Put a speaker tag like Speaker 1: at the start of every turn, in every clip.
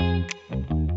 Speaker 1: All right,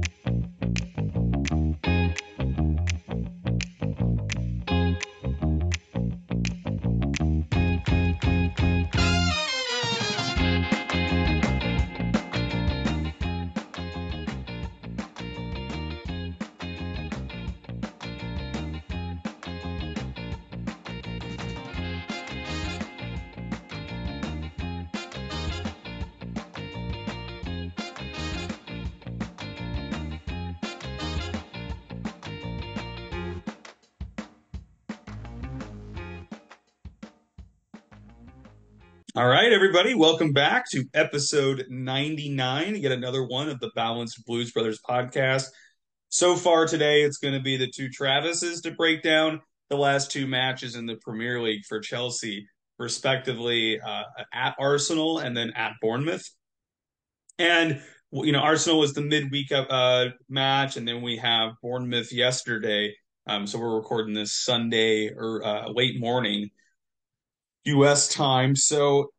Speaker 1: everybody, welcome back to episode 99, yet another one of the Balanced Blues Brothers podcast. So far today, it's going to be the two Travises to break down the last two matches in the Premier League for Chelsea, respectively, uh, at Arsenal and then at Bournemouth. And, you know, Arsenal was the midweek uh, match, and then we have Bournemouth yesterday. Um, so we're recording this Sunday or uh, late morning. U.S. time. So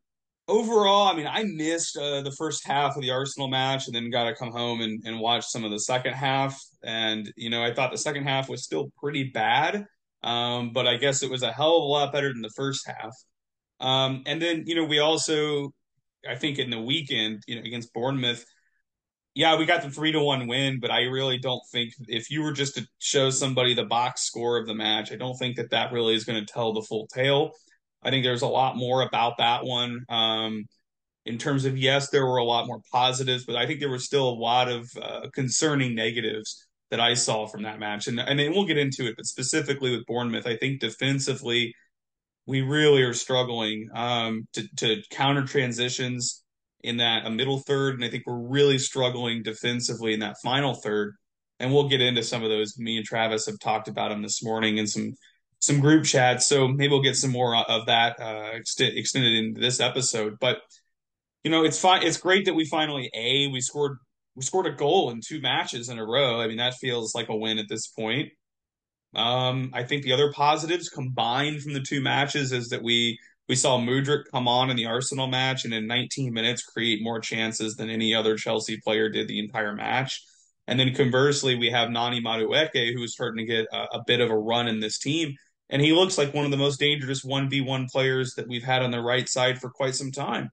Speaker 1: overall, I mean, I missed uh, the first half of the Arsenal match, and then got to come home and, and watch some of the second half. And you know, I thought the second half was still pretty bad, um, but I guess it was a hell of a lot better than the first half. Um, and then you know, we also, I think, in the weekend, you know, against Bournemouth. Yeah, we got the three to one win, but I really don't think if you were just to show somebody the box score of the match, I don't think that that really is going to tell the full tale. I think there's a lot more about that one. Um, in terms of yes, there were a lot more positives, but I think there was still a lot of uh, concerning negatives that I saw from that match. And and we'll get into it, but specifically with Bournemouth, I think defensively we really are struggling um, to to counter transitions in that a middle third, and I think we're really struggling defensively in that final third. And we'll get into some of those. Me and Travis have talked about them this morning and some some group chats. So maybe we'll get some more of that uh, extended into this episode. But you know, it's fine. It's great that we finally a we scored we scored a goal in two matches in a row. I mean, that feels like a win at this point. Um, I think the other positives combined from the two matches is that we we saw Mudryk come on in the Arsenal match and in 19 minutes create more chances than any other Chelsea player did the entire match. And then conversely, we have Noni Madueke, who is starting to get a, a bit of a run in this team. And he looks like one of the most dangerous 1v1 players that we've had on the right side for quite some time.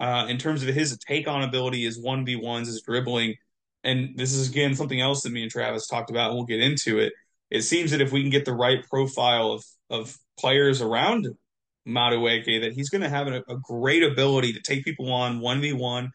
Speaker 1: Uh, in terms of his take on ability, his 1v1s, his dribbling. And this is, again, something else that me and Travis talked about, and we'll get into it. It seems that if we can get the right profile of, of players around Madueke, that he's going to have a, a great ability to take people on 1v1,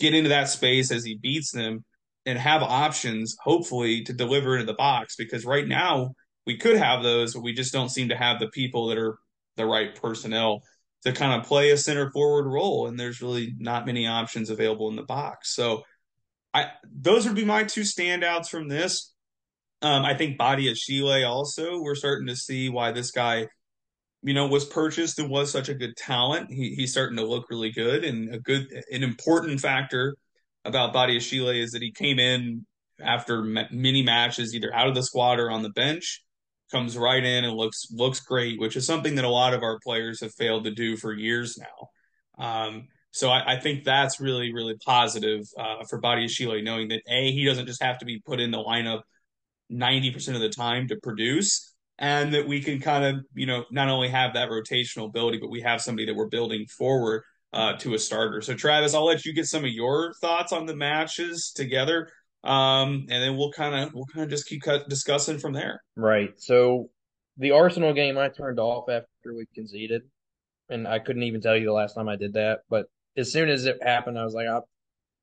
Speaker 1: get into that space as he beats them, and have options, hopefully, to deliver into the box. Because right now, we could have those, but we just don't seem to have the people that are the right personnel to kind of play a center forward role, and there's really not many options available in the box. So, I those would be my two standouts from this. Um, I think Badiashile also. We're starting to see why this guy, you know, was purchased and was such a good talent. He, he's starting to look really good, and a good, an important factor about Badiashile is that he came in after many matches, either out of the squad or on the bench comes right in and looks looks great, which is something that a lot of our players have failed to do for years now. Um, so I, I, think that's really really positive uh, for Badiashile, knowing that a he doesn't just have to be put in the lineup ninety percent of the time to produce, and that we can kind of you know not only have that rotational ability, but we have somebody that we're building forward uh, to a starter. So Travis, I'll let you get some of your thoughts on the matches together um, and then we'll kind of we'll kind of just keep cut, discussing from there.
Speaker 2: Right. So the Arsenal game I turned off after we conceded, and I couldn't even tell you the last time I did that. But as soon as it happened, I was like,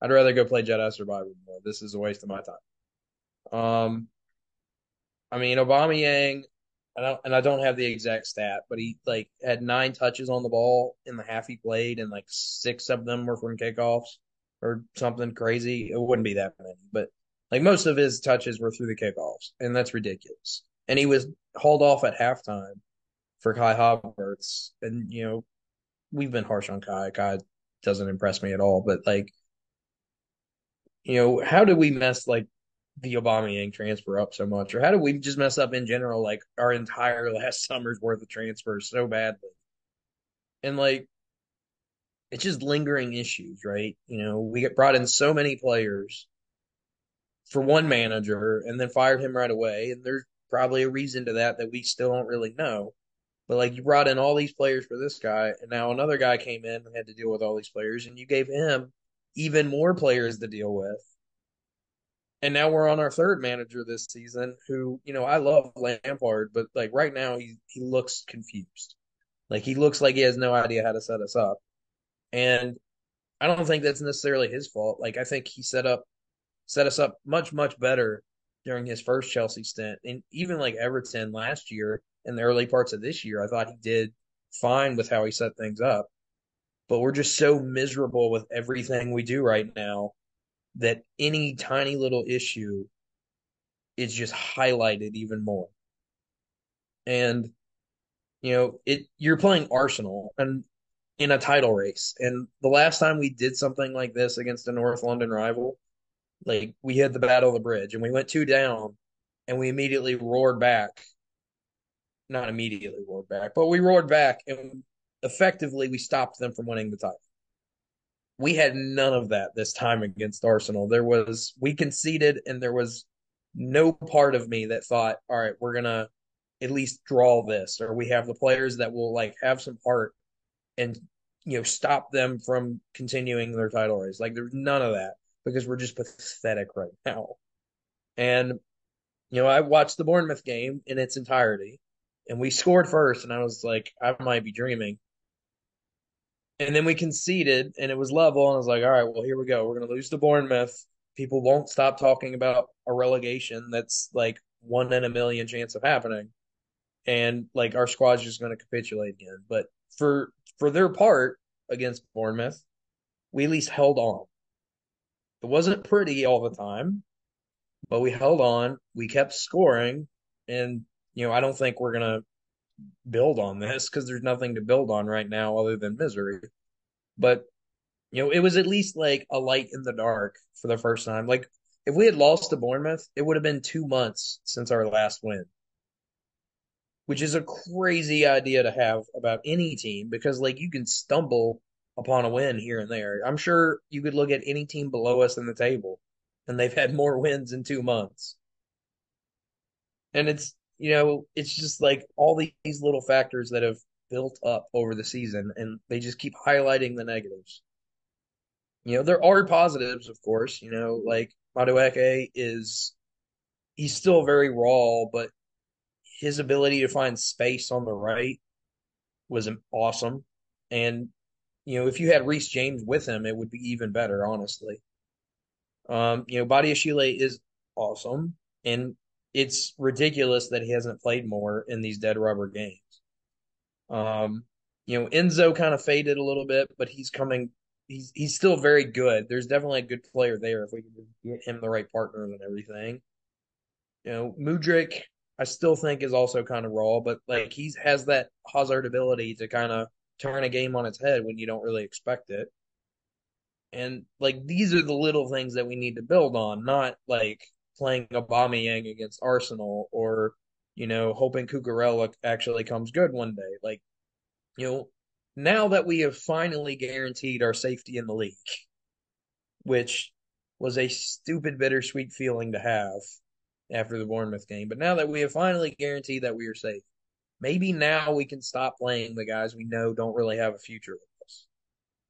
Speaker 2: I'd rather go play Jedi Survivor more. This is a waste of my time. Um, I mean, Aubameyang, I don't, and I don't have the exact stat, but he like had nine touches on the ball in the half he played, and like six of them were from kickoffs or something crazy. It wouldn't be that many, but like most of his touches were through the kickoffs, and that's ridiculous. And he was hauled off at halftime for Kai Havertz, and you know we've been harsh on Kai. Kai doesn't impress me at all, but like you know how did we mess like the Obama Aubameyang transfer up so much, or how did we just mess up in general like our entire last summer's worth of transfers so badly? And like it's just lingering issues, right? You know, we get brought in so many players for one manager and then fired him right away. And there's probably a reason to that that we still don't really know. But like you brought in all these players for this guy, and now another guy came in and had to deal with all these players, and you gave him even more players to deal with. And now we're on our third manager this season who, you know, I love Lampard, but like right now he he looks confused. Like he looks like he has no idea how to set us up. And I don't think that's necessarily his fault. Like I think he set up set us up much much better during his first Chelsea stint, and even like Everton last year in the early parts of this year, I thought he did fine with how he set things up. But we're just so miserable with everything we do right now that any tiny little issue is just highlighted even more. And you know, it you're playing Arsenal and in a title race. And the last time we did something like this against a North London rival, like we had the battle of the bridge and we went two down and we immediately roared back. Not immediately roared back, but we roared back and effectively we stopped them from winning the title. We had none of that this time against Arsenal. There was we conceded and there was no part of me that thought, all right, we're gonna at least draw this, or we have the players that will like have some heart and you know stop them from continuing their title race. Like there's none of that because we're just pathetic right now. And you know, I watched the Bournemouth game in its entirety, and we scored first, and I was like, I might be dreaming. And then we conceded, and it was level, and I was like, all right, well, here we go. We're gonna lose to Bournemouth. People won't stop talking about a relegation that's like one in a million chance of happening and like our squad's just going to capitulate again. But for for their part against Bournemouth, we at least held on. It wasn't pretty all the time, but we held on. We kept scoring, and you know I don't think we're going to build on this because there's nothing to build on right now other than misery. But you know it was at least like a light in the dark for the first time. Like if we had lost to Bournemouth, it would have been two months since our last win which is a crazy idea to have about any team because like you can stumble upon a win here and there. I'm sure you could look at any team below us in the table and they've had more wins in 2 months. And it's, you know, it's just like all these little factors that have built up over the season and they just keep highlighting the negatives. You know, there are positives, of course, you know, like Madueke is he's still very raw, but his ability to find space on the right was awesome. And, you know, if you had Reece James with him, it would be even better, honestly. Um, you know, Body Badiashile is awesome. And it's ridiculous that he hasn't played more in these dead rubber games. Um, you know, Enzo kind of faded a little bit, but he's coming. He's he's still very good. There's definitely a good player there if we can get him the right partner and everything. You know, Mudryk I still think is also kind of raw, but like he has that Hazard ability to kind of turn a game on its head when you don't really expect it. And like these are the little things that we need to build on, not like playing Aubameyang against Arsenal or you know hoping Cucurella actually comes good one day. Like you know now that we have finally guaranteed our safety in the league, which was a stupid bittersweet feeling to have after the Bournemouth game. But now that we have finally guaranteed that we are safe, maybe now we can stop playing the guys we know don't really have a future with us.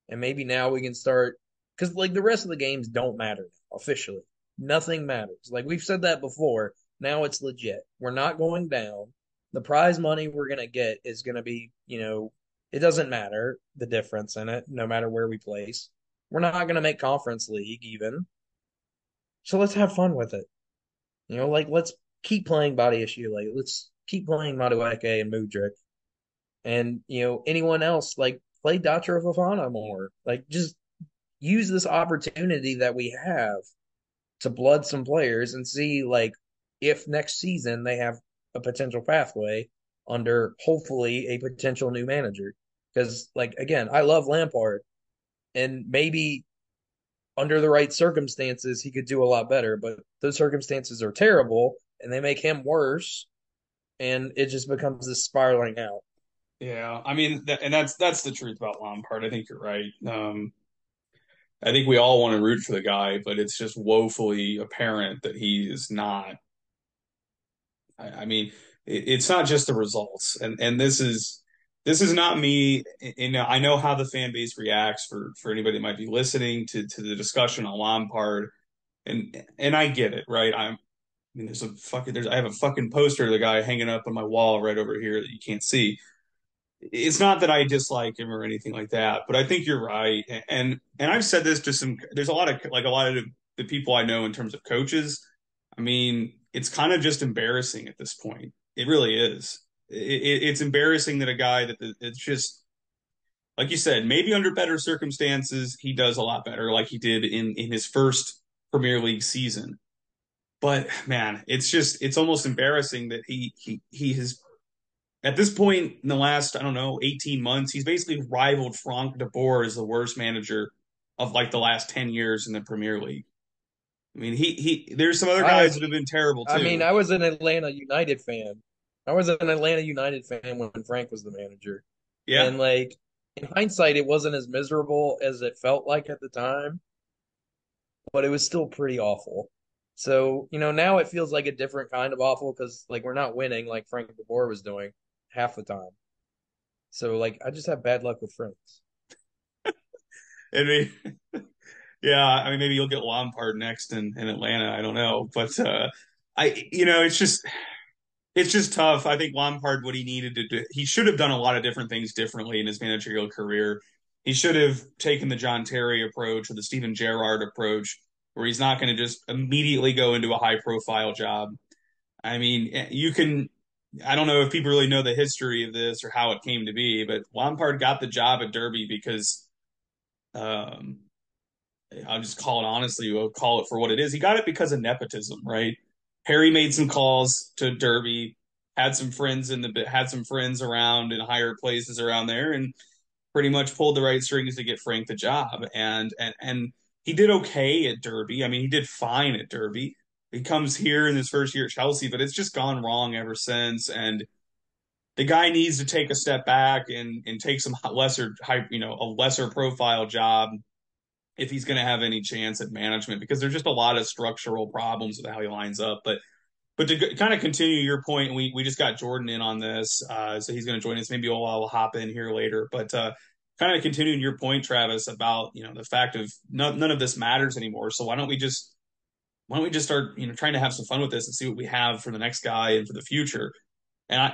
Speaker 2: And maybe now we can start because like the rest of the games don't matter officially. Nothing matters. Like we've said that before. Now it's legit. We're not going down. The prize money we're gonna get is gonna be, you know, it doesn't matter the difference in it, no matter where we place. We're not gonna make conference league even. So let's have fun with it. You know, like let's keep playing body issue. Like Let's keep playing Madueke and Mudryk. And, you know, anyone else, like play Datro Fofana more. Like just use this opportunity that we have to blood some players and see like if next season they have a potential pathway under hopefully a potential new manager. Because like again, I love Lampard and maybe under the right circumstances, he could do a lot better. But those circumstances are terrible and they make him worse. And it just becomes this spiraling out.
Speaker 1: Yeah, I mean, th- and that's that's the truth about Lampard. I think you're right. Um, I think we all want to root for the guy, but it's just woefully apparent that he is not. I, I mean, it, it's not just the results, and and this is this is not me. And I know how the fan base reacts for for anybody that might be listening to to the discussion on Lampard, and and I get it, right? I'm. I mean, there's a fucking there's I have a fucking poster of the guy hanging up on my wall right over here that you can't see it's not that I dislike him or anything like that, but I think you're right. And and I've said this to some. There's a lot of like a lot of the people I know in terms of coaches. I mean, it's kind of just embarrassing at this point. It really is. It, it, it's embarrassing that a guy that it's just like you said, maybe under better circumstances he does a lot better, like he did in in his first Premier League season. But man, it's just it's almost embarrassing that he he he has at this point in the last, I don't know, 18 months, he's basically rivaled Frank de Boer as the worst manager of like the last 10 years in the Premier League. I mean, he he there's some other guys I, that have been terrible too.
Speaker 2: I mean, I was an Atlanta United fan. I was an Atlanta United fan when Frank was the manager. Yeah. And like in hindsight, it wasn't as miserable as it felt like at the time, but it was still pretty awful. So, you know, now it feels like a different kind of awful because like we're not winning like Frank de Boer was doing half the time. So like I just have bad luck with friends.
Speaker 1: I mean, yeah, I mean maybe you'll get Lampard next in, in Atlanta. I don't know, but uh, I you know it's just it's just tough. I think Lampard what he needed to do he should have done a lot of different things differently in his managerial career. He should have taken the John Terry approach or the Steven Gerrard approach, where he's not going to just immediately go into a high profile job. I mean, you can I don't know if people really know the history of this or how it came to be, but Lampard got the job at Derby because, um, I'll just call it honestly. We'll call it for what it is. He got it because of nepotism, right? Harry made some calls to Derby, had some friends in the had some friends around in higher places around there, and pretty much pulled the right strings to get Frank the job. And and and he did okay at Derby. I mean, he did fine at Derby he comes here in his first year at Chelsea, but it's just gone wrong ever since. And the guy needs to take a step back and and take some lesser high, you know, a lesser profile job if he's going to have any chance at management because there's just a lot of structural problems with how he lines up. But but to kind of continue your point, we we just got Jordan in on this, uh, so he's going to join us. Maybe I'll, I'll hop in here later, but. Uh, kind of continuing your point, Travis, about you know the fact of none, none of this matters anymore. So why don't we just why don't we just start, you know, trying to have some fun with this and see what we have for the next guy and for the future? And I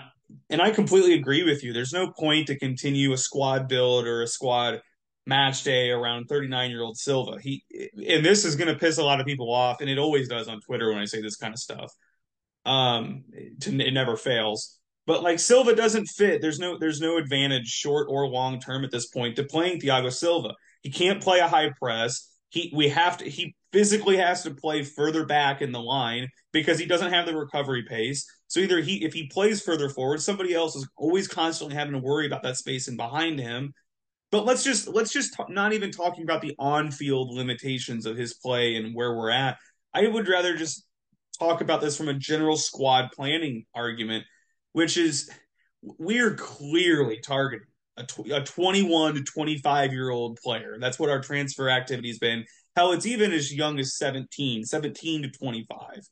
Speaker 1: and I completely agree with you. There's no point to continue a squad build or a squad match day around 39 year old Silva. He and this is going to piss a lot of people off, and it always does on Twitter when I say this kind of stuff. Um, to, it never fails. But like Silva doesn't fit. There's no there's no advantage short or long term at this point to playing Thiago Silva. He can't play a high press. He we have to he physically has to play further back in the line because he doesn't have the recovery pace. So either he, if he plays further forward, somebody else is always constantly having to worry about that space and behind him. But let's just let's just talk, not even talking about the on-field limitations of his play and where we're at. I would rather just talk about this from a general squad planning argument, which is we are clearly targeting a, tw- a 21 to 25 year old player. That's what our transfer activity has been. Hell, it's even as young as 17, 17 to 25.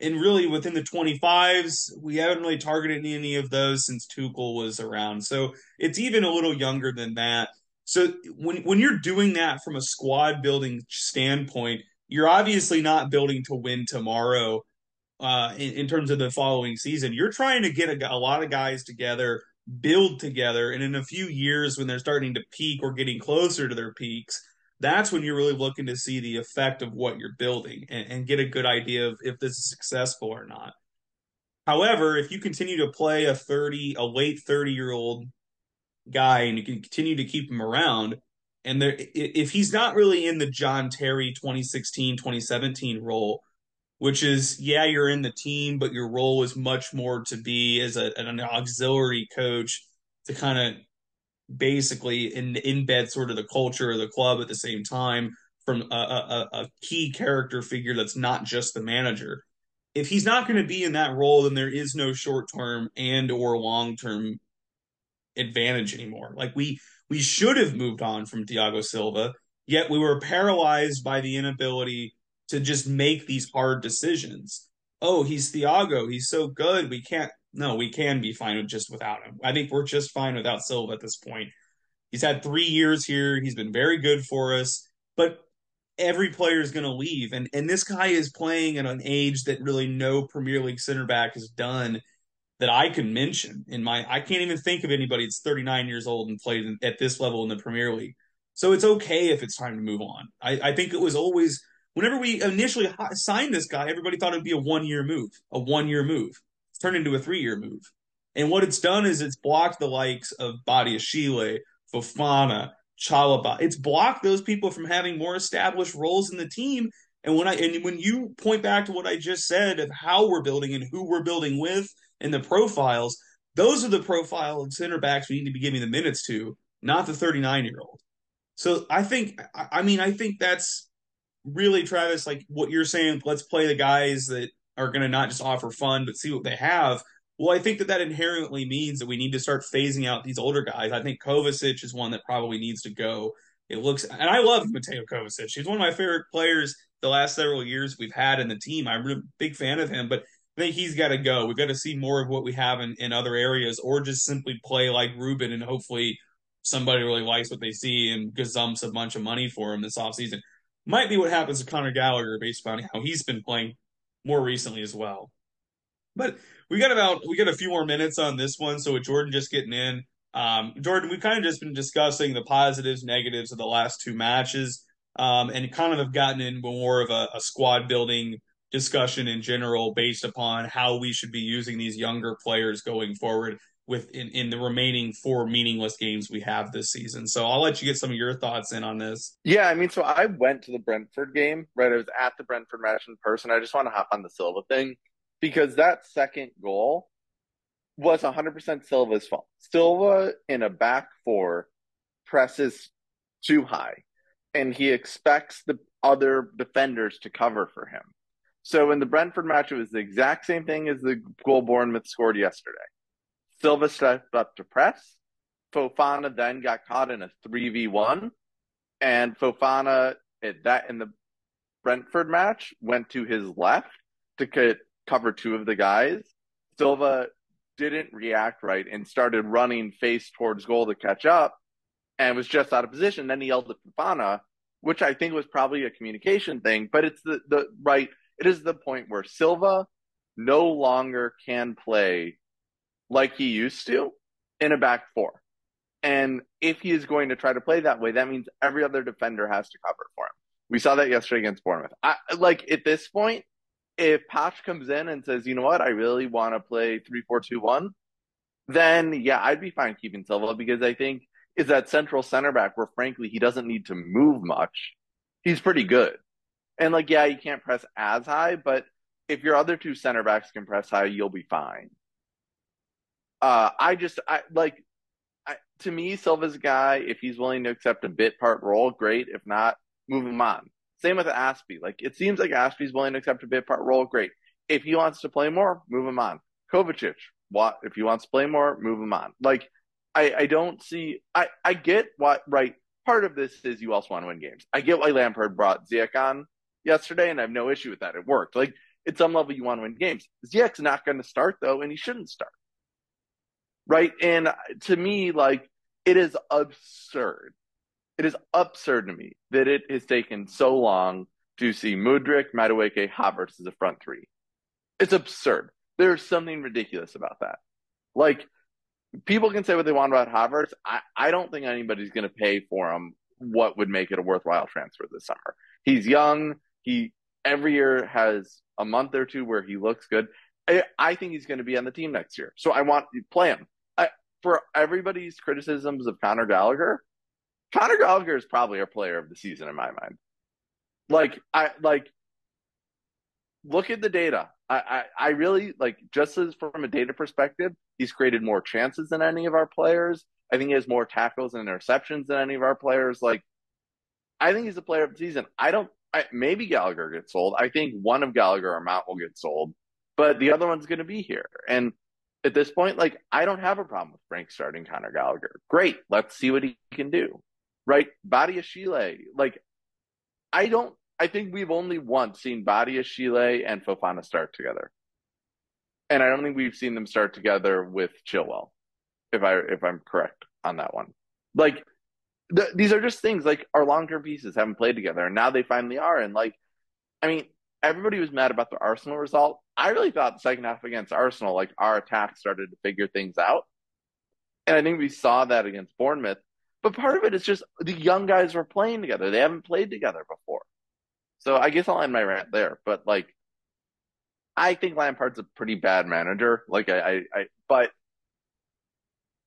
Speaker 1: And really, within the 25s, we haven't really targeted any of those since Tuchel was around. So it's even a little younger than that. So when when you're doing that from a squad building standpoint, you're obviously not building to win tomorrow. Uh, in, in, terms of the following season, you're trying to get a, a lot of guys together, build together, and in a few years, when they're starting to peak or getting closer to their peaks, that's when you're really looking to see the effect of what you're building and, and get a good idea of if this is successful or not. However, if you continue to play a 30, a late 30 year old guy and you can continue to keep him around, and there, if he's not really in the John Terry 2016, 2017 role, which is, yeah, you're in the team, but your role is much more to be as a, an auxiliary coach to kind of basically in, embed sort of the culture of the club at the same time from a, a, a key character figure that's not just the manager. If he's not going to be in that role, then there is no short term and or long term advantage anymore. Like we we should have moved on from Thiago Silva, yet we were paralyzed by the inability to just make these hard decisions. Oh, he's Thiago, he's so good. We can't no, we can be fine with just without him. I think we're just fine without Silva at this point. He's had three years here. He's been very good for us, but every player is going to leave, and and this guy is playing at an age that really no Premier League center back has done that I can mention in my. I can't even think of anybody that's 39 years old and played at this level in the Premier League. So it's okay if it's time to move on. I, I think it was always whenever we initially signed this guy, everybody thought it'd be a one year move, a one year move. Turned into a three year move. And what it's done is it's blocked the likes of Badiashile, Fofana, Chalobah. It's blocked those people from having more established roles in the team. And when I and when you point back to what I just said of how we're building and who we're building with and the profiles, those are the profile of center backs we need to be giving the minutes to, not the 39 year old. So I think I mean I think that's really Travis like what you're saying. Let's play the guys that are going to not just offer fun but see what they have. Well, I think that that inherently means that we need to start phasing out these older guys. I think Kovacic is one that probably needs to go. It looks, and I love Mateo Kovacic. He's one of my favorite players the last several years we've had in the team. I'm a big fan of him, but I think he's got to go. We've got to see more of what we have in, in other areas, or just simply play like Ruben, and hopefully somebody really likes what they see and gazumps a bunch of money for him this offseason. Might be what happens to Conor Gallagher based on how he's been playing more recently as well. But we got about we got a few more minutes on this one. So with Jordan just getting in, um, Jordan, we've kind of just been discussing the positives, negatives of the last two matches, um, and kind of have gotten in more of a, a squad building discussion in general based upon how we should be using these younger players going forward with in, in the remaining four meaningless games we have this season. So I'll let you get some of your thoughts in on this.
Speaker 3: Yeah, I mean, so I went to the Brentford game, right? I was at the Brentford match in person. I just want to hop on the Silva thing because that second goal was 100% Silva's fault. Silva in a back four presses too high and he expects the other defenders to cover for him. So in the Brentford match, it was the exact same thing as the goal Bournemouth scored yesterday. Silva stepped up to press. Fofana then got caught in a 3v1 and Fofana at that in the Brentford match went to his left to cover two of the guys. Silva didn't react right and started running face towards goal to catch up and was just out of position. Then he yelled at Fofana, which I think was probably a communication thing, but it's the, the right, it is the point where Silva no longer can play like he used to in a back four. And if he is going to try to play that way, that means every other defender has to cover for him. We saw that yesterday against Bournemouth. I, like at this point, if Poch comes in and says, you know what, I really want to play three four two one, then yeah, I'd be fine keeping Silva because I think is that central center back where frankly he doesn't need to move much. He's pretty good. And like, yeah, you can't press as high, but if your other two center backs can press high, you'll be fine. Uh, I just, I like, I, to me, Silva's a guy, if he's willing to accept a bit part role, great. If not, move him on. Same with Azpi. Like it seems like Azpi's willing to accept a bit part role. Great. If he wants to play more, move him on. Kovacic, what if he wants to play more, move him on. Like I, I don't see. I I get what right. Part of this is you also want to win games. I get why Lampard brought Ziyech on yesterday, and I have no issue with that. It worked. Like at some level, you want to win games. Ziyech's not going to start though, and he shouldn't start. Right. And to me, like it is absurd it is absurd to me that it has taken so long to see Mudryk, Madueke, Havertz as a front three. It's absurd. There's something ridiculous about that. Like, people can say what they want about Havertz. I, I don't think anybody's going to pay for him what would make it a worthwhile transfer this summer. He's young. He every year has a month or two where he looks good. I, I think he's going to be on the team next year. So I want to play him. For everybody's criticisms of Conor Gallagher, Conor Gallagher is probably our player of the season in my mind. Like I like look at the data. I, I, I really like just as from a data perspective, he's created more chances than any of our players. I think he has more tackles and interceptions than any of our players. Like I think he's the player of the season. I don't I, maybe Gallagher gets sold. I think one of Gallagher or Mount will get sold, but the other one's going to be here. And at this point, like I don't have a problem with Frank starting Conor Gallagher. Great, let's see what he can do. Right, Badiashile, like I don't. I think we've only once seen Badiashile and Fofana start together, and I don't think we've seen them start together with Chilwell. If I if I'm correct on that one, like the, these are just things like our long term pieces haven't played together, and now they finally are. And like, I mean, everybody was mad about the Arsenal result. I really thought the second half against Arsenal, like our attack started to figure things out. And I think we saw that against Bournemouth. But part of it is just the young guys were playing together. They haven't played together before. So I guess I'll end my rant there. But like, I think Lampard's a pretty bad manager. Like I, I, I but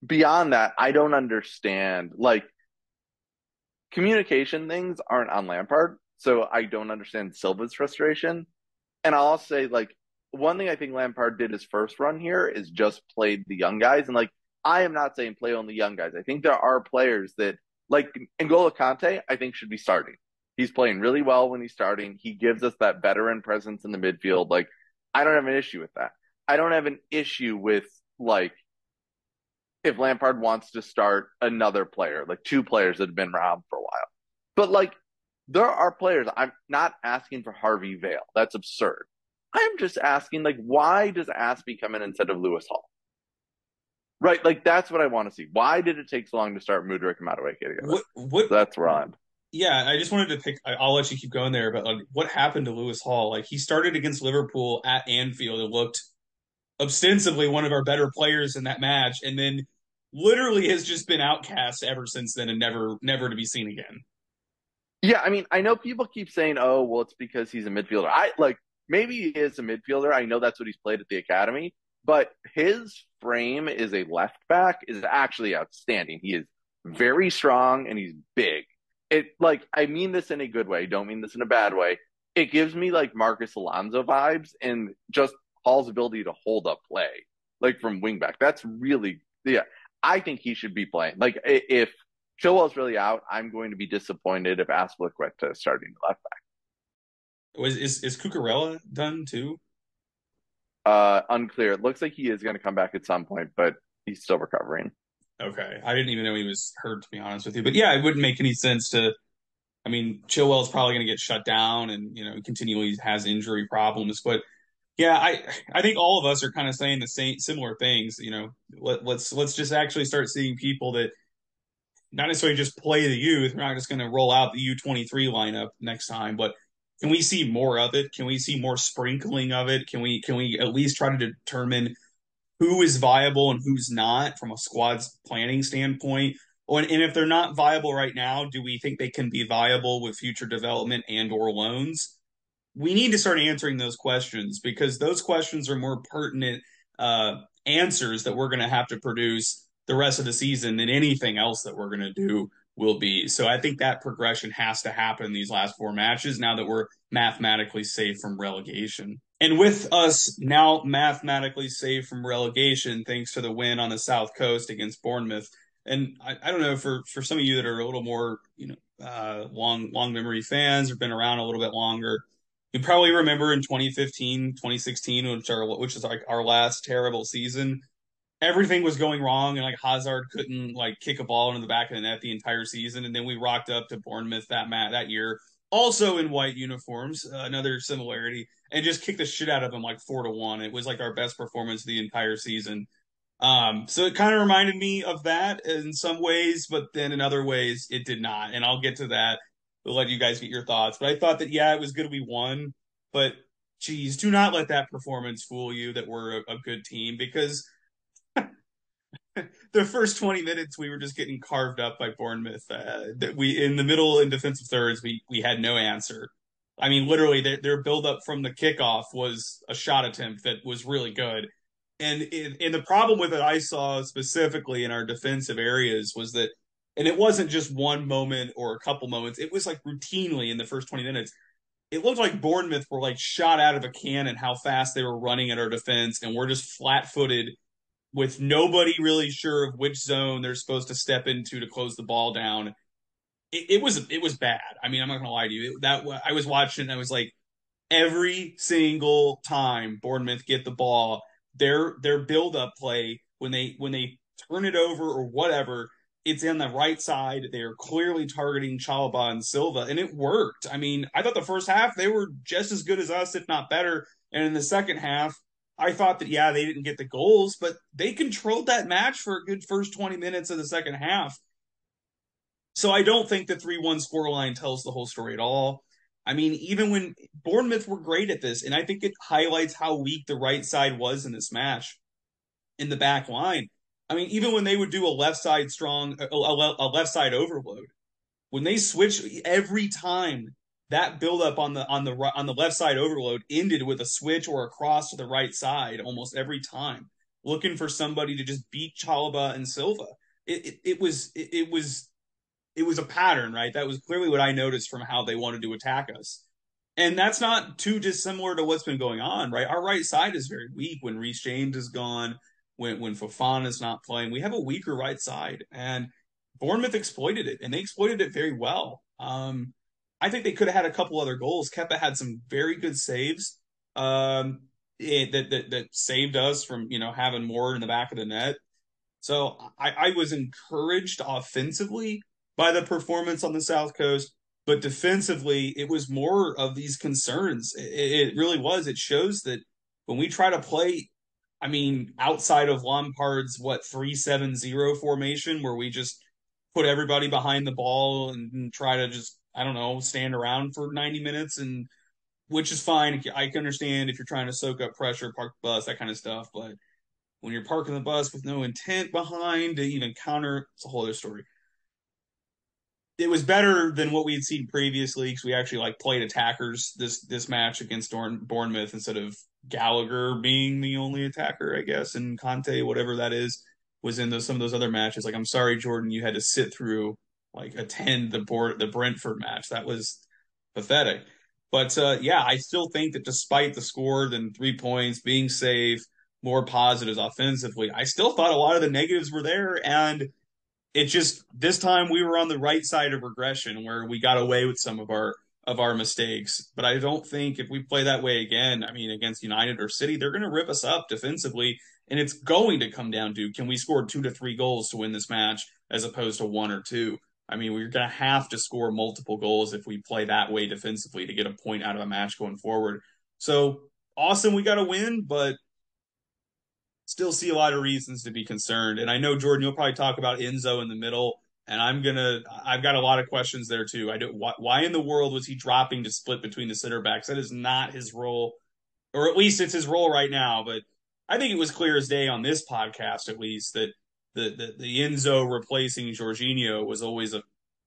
Speaker 3: beyond that, I don't understand. Like communication things aren't on Lampard. So I don't understand Silva's frustration. And I'll say, like, one thing I think Lampard did his first run here is just played the young guys. And, like, I am not saying play only young guys. I think there are players that, like, N'Golo Kante, I think should be starting. He's playing really well when he's starting. He gives us that veteran presence in the midfield. Like, I don't have an issue with that. I don't have an issue with, like, if Lampard wants to start another player, like two players that have been around for a while. But, like, there are players. I'm not asking for Harvey Vale. That's absurd. I'm just asking, like, why does Azpi come in instead of Lewis Hall? Right, like that's what I want to see. Why did it take so long to start Mudryk and Madueke together?
Speaker 1: What, what?
Speaker 3: That's wrong.
Speaker 1: Yeah, I just wanted to pick. I'll let you keep going there, but like, what happened to Lewis Hall? Like, he started against Liverpool at Anfield and looked ostensibly one of our better players in that match, and then literally has just been outcast ever since then and never, never to be seen again.
Speaker 3: Yeah, I mean, I know people keep saying, "Oh, well, it's because he's a midfielder." I like maybe he is a midfielder. I know that's what he's played at the academy, but his frame is a left back is actually outstanding. He is very strong and he's big. It like I mean this in a good way. Don't mean this in a bad way. It gives me like Marcos Alonso vibes and just Hall's ability to hold up play, like from wingback. That's really yeah. I think he should be playing. Like if Chilwell's really out. I'm going to be disappointed if Azpilicueta is starting left back.
Speaker 1: Was is is Cucurella done too?
Speaker 3: Uh, unclear. It looks like he is going to come back at some point, but he's still recovering.
Speaker 1: Okay, I didn't even know he was hurt. To be honest with you, but yeah, it wouldn't make any sense to. I mean, Chilwell's probably going to get shut down, and you know, continually has injury problems. But yeah, I I think all of us are kind of saying the same similar things. You know, let, let's let's just actually start seeing people that not necessarily just play the youth. We're not just going to roll out the U23 lineup next time, but can we see more of it? Can we see more sprinkling of it? Can we can we at least try to determine who is viable and who's not from a squad's planning standpoint? and if they're not viable right now, do we think they can be viable with future development and or loans? We need to start answering those questions because those questions are more pertinent uh, answers that we're going to have to produce the rest of the season than anything else that we're going to do will be. So I think that progression has to happen these last four matches now that we're mathematically safe from relegation. And with us now mathematically safe from relegation, thanks to the win on the South Coast against Bournemouth. And I, I don't know for, for some of you that are a little more, you know, uh, long, long memory fans or been around a little bit longer, you probably remember in 2015, 2016, which are, which is like our last terrible season everything was going wrong and like Hazard couldn't like kick a ball into the back of the net the entire season. And then we rocked up to Bournemouth that mat that year, also in white uniforms, uh, another similarity, and just kicked the shit out of them like four to one. It was like our best performance the entire season. Um, so it kind of reminded me of that in some ways, but then in other ways it did not. And I'll get to that. We'll let you guys get your thoughts. But I thought that yeah, it was good we won, but geez, do not let that performance fool you that we're a, a good team because the first 20 minutes we were just getting carved up by Bournemouth. Uh, that we in the middle in defensive thirds we we had no answer. I mean, literally their, their build up from the kickoff was a shot attempt that was really good. And and the problem with it I saw specifically in our defensive areas was that and it wasn't just one moment or a couple moments. It was like routinely in the first 20 minutes. It looked like Bournemouth were like shot out of a cannon how fast they were running at our defense and we're just flat footed with nobody really sure of which zone they're supposed to step into to close the ball down. It, it was it was bad. I mean, I'm not gonna lie to you. It, that I was watching. And I was like, every single time Bournemouth get the ball, their their build up play when they when they turn it over or whatever, it's in the right side. They're clearly targeting Chalobah and Silva, and it worked. I mean, I thought the first half they were just as good as us, if not better. And in the second half, I thought that yeah, they didn't get the goals, but they controlled that match for a good first 20 minutes of the second half. So I don't think the 3-1 scoreline tells the whole story at all. I mean, even when Bournemouth were great at this, and I think it highlights how weak the right side was in this match in the back line. I mean, even when they would do a left side strong, a, a left side overload, when they switch every time that buildup on the on the on the left side overload ended with a switch or a cross to the right side almost every time, looking for somebody to just beat Chalobah and Silva. It, it, it was it, it was it was a pattern, right? That was clearly what I noticed from how they wanted to attack us. And that's not too dissimilar to what's been going on, right? Our right side is very weak when Reece James is gone, when when Fofana is not playing. We have a weaker right side, and Bournemouth exploited it, and they exploited it very well. Um, I think they could have had a couple other goals. Kepa had some very good saves um, it, that, that that saved us from you know having more in the back of the net. So I, I was encouraged offensively by the performance on the South Coast, but defensively it was more of these concerns. It, it really was. It shows that when we try to play I mean, outside of Lampard's what three seven zero formation, where we just put everybody behind the ball and, try to just I don't know stand around for ninety minutes, and which is fine. I can understand if you're trying to soak up pressure, park the bus, that kind of stuff. But when you're parking the bus with no intent behind to even counter, it's a whole other story. It was better than what we had seen previously because we actually like played attackers this this match against Bournemouth instead of Gallagher being the only attacker, I guess, and Kante, whatever that is, was in those, some of those other matches. Like, I'm sorry, Jordan, you had to sit through like attend the board the Brentford match. That was pathetic. But uh, yeah, I still think that despite the score and three points, being safe, more positives offensively, I still thought a lot of the negatives were there. And it just this time we were on the right side of regression where we got away with some of our of our mistakes. But I don't think if we play that way again, I mean, against United or City, they're going to rip us up defensively. And it's going to come down to can we score two to three goals to win this match as opposed to one or two? I mean, we're going to have to score multiple goals if we play that way defensively to get a point out of a match going forward. So awesome, we got to win, but still see a lot of reasons to be concerned. And I know, Jordan, you'll probably talk about Enzo in the middle and I'm gonna. I've got a lot of questions there too. I do. Why, why in the world was he dropping to split between the center backs? That is not his role, or at least it's his role right now. But I think it was clear as day on this podcast, at least, that the the, the Enzo replacing Jorginho was always a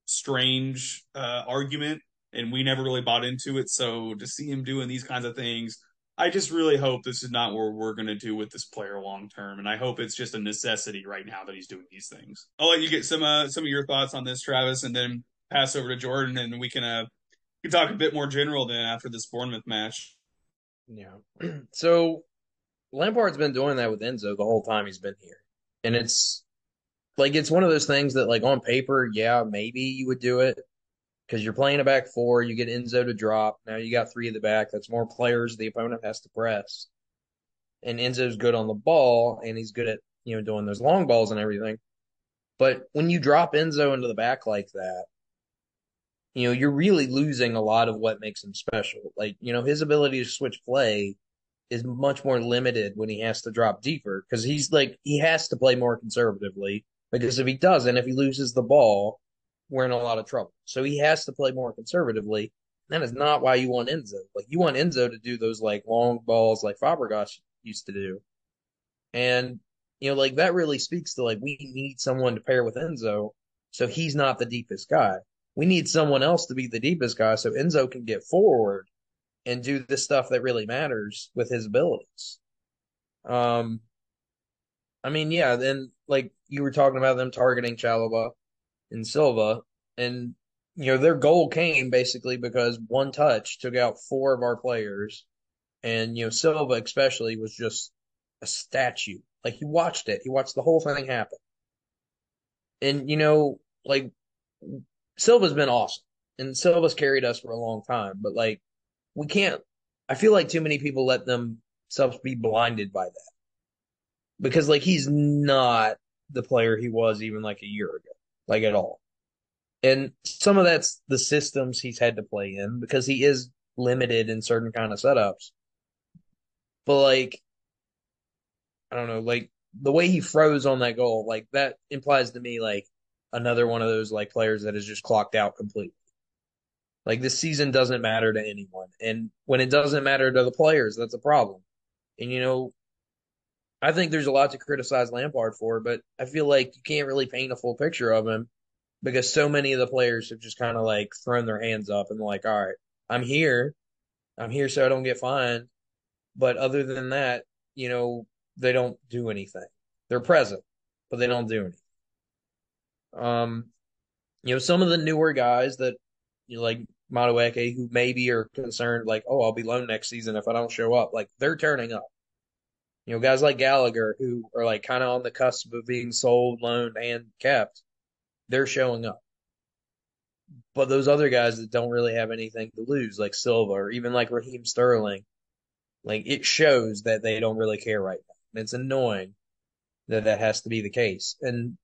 Speaker 1: strange uh, argument, and we never really bought into it. So to see him doing these kinds of things I just really hope this is not what we're going to do with this player long term, and I hope it's just a necessity right now that he's doing these things. I'll let you get some uh, some of your thoughts on this, Travis, and then pass over to Jordan, and we can uh we can talk a bit more general then after this Bournemouth match.
Speaker 2: Yeah. so Lampard's been doing that with Enzo the whole time he's been here, and it's like it's one of those things that like on paper, yeah, maybe you would do it, because you're playing a back four. You get Enzo to drop. Now you got three at the back. That's more players the opponent has to press. And Enzo's good on the ball, and he's good at you know doing those long balls and everything. But when you drop Enzo into the back like that, you know you're really losing a lot of what makes him special. Like you know his ability to switch play is much more limited when he has to drop deeper because he's like he has to play more conservatively because if he doesn't, if he loses the ball, we're in a lot of trouble. So he has to play more conservatively. That is not why you want Enzo. Like you want Enzo to do those like long balls like Fabregas used to do. And you know, like that really speaks to like we need someone to pair with Enzo so he's not the deepest guy. We need someone else to be the deepest guy so Enzo can get forward and do the stuff that really matters with his abilities. Um I mean, yeah, then like you were talking about them targeting Chalobah and Silva. And, you know, their goal came basically because one touch took out four of our players. And, you know, Silva especially was just a statue. Like he watched it. He watched the whole thing happen. And, you know, like Silva's been awesome. And Silva's carried us for a long time. But like we can't I feel like too many people let themselves be blinded by that. because like he's not the player he was even like a year ago, like at all. And some of that's the systems he's had to play in because he is limited in certain kind of setups. But like, I don't know, like the way he froze on that goal, like that implies to me like another one of those like players that is just clocked out completely. Like this season doesn't matter to anyone. And when it doesn't matter to the players, that's a problem. And you know, I think there's a lot to criticize Lampard for, but I feel like you can't really paint a full picture of him because so many of the players have just kind of like thrown their hands up and like, all right, I'm here. I'm here so I don't get fined. But other than that, you know, they don't do anything. They're present, but they don't do anything. Um, you know, some of the newer guys that you know, like Madueke, who maybe are concerned, like, oh, I'll be loaned next season if I don't show up. Like they're turning up. You know, guys like Gallagher who are like kind of on the cusp of being sold, loaned, and kept, they're showing up. But those other guys that don't really have anything to lose, like Silva or even like Raheem Sterling, like it shows that they don't really care right now. And it's annoying that that has to be the case. And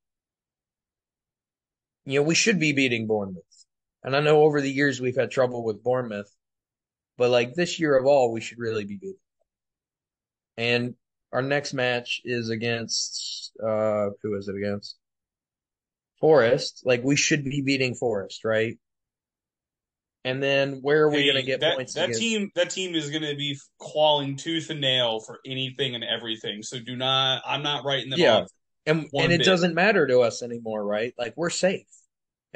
Speaker 2: you know, we should be beating Bournemouth. And I know over the years we've had trouble with Bournemouth, but like this year of all, we should really be beating. And our next match is against uh who is it against? Forest. Like we should be beating Forest, right? And then where are we
Speaker 1: Hey,
Speaker 2: going to get
Speaker 1: that,
Speaker 2: points?
Speaker 1: that
Speaker 2: against-
Speaker 1: team that team is going to be clawing tooth and nail for anything and everything. So do not. I'm not writing them
Speaker 2: Yeah.
Speaker 1: off.
Speaker 2: and and it
Speaker 1: bit.
Speaker 2: doesn't matter to us anymore, right? Like we're safe,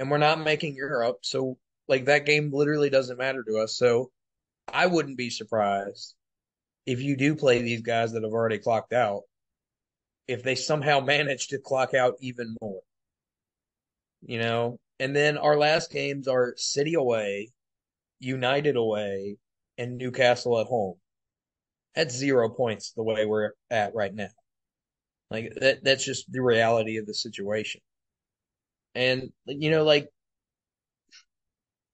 Speaker 2: and we're not making Europe, so like that game literally doesn't matter to us. So I wouldn't be surprised if you do play these guys that have already clocked out, if they somehow manage to clock out even more. You know, and then our last games are City away, United away, and Newcastle at home. That's zero points the way we're at right now. Like that that's just the reality of the situation. And you know, like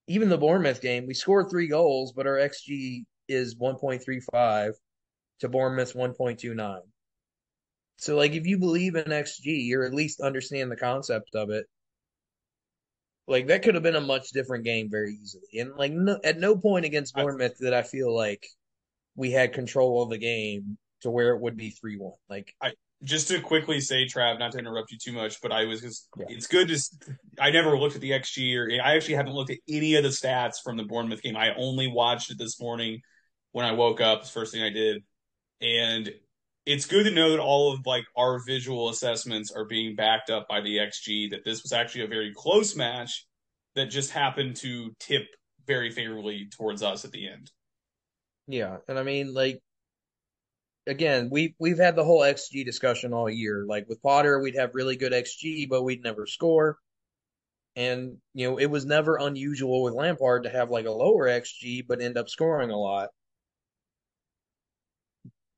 Speaker 2: even the Bournemouth game, we scored three goals, but our XG is 1.35 to Bournemouth's 1.29. So like if you believe in XG or at least understand the concept of it, like that could have been a much different game very easily. And like no, at no point against
Speaker 1: I-
Speaker 2: Bournemouth did I feel like we had control of the game to where it would be 3-1. Like
Speaker 1: Just to quickly say, Trav, not to interrupt you too much, but I was just.
Speaker 2: Yeah.
Speaker 1: It's good to. I never looked at the XG or I actually haven't looked at any of the stats from the Bournemouth game. I only watched it this morning when I woke up. It's first thing I did, and it's good to know that all of like our visual assessments are being backed up by the XG. That this was actually a very close match that just happened to tip very favorably towards us at the end.
Speaker 2: Yeah, and I mean, like, again, we we've had the whole XG discussion all year. Like with Potter, we'd have really good XG, but we'd never score. And you know, it was never unusual with Lampard to have like a lower XG, but end up scoring a lot.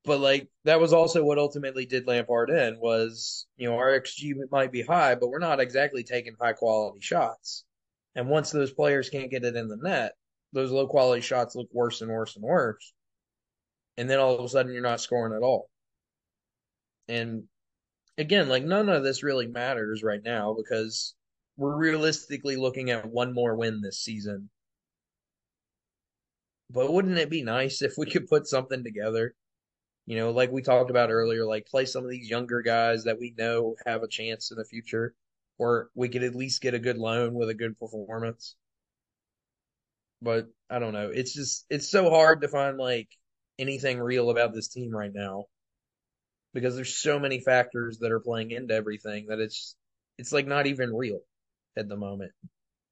Speaker 2: But like that was also what ultimately did Lampard in was, you know, our XG might be high, but we're not exactly taking high quality shots. And once those players can't get it in the net, those low quality shots look worse and worse and worse. And then all of a sudden you're not scoring at all. And again, like none of this really matters right now because we're realistically looking at one more win this season. But wouldn't it be nice if we could put something together? You know, like we talked about earlier, like play some of these younger guys that we know have a chance in the future, or we could at least get a good loan with a good performance. But I don't know. It's just it's so hard to find like anything real about this team right now because there's so many factors that are playing into everything that it's it's like not even real at the moment.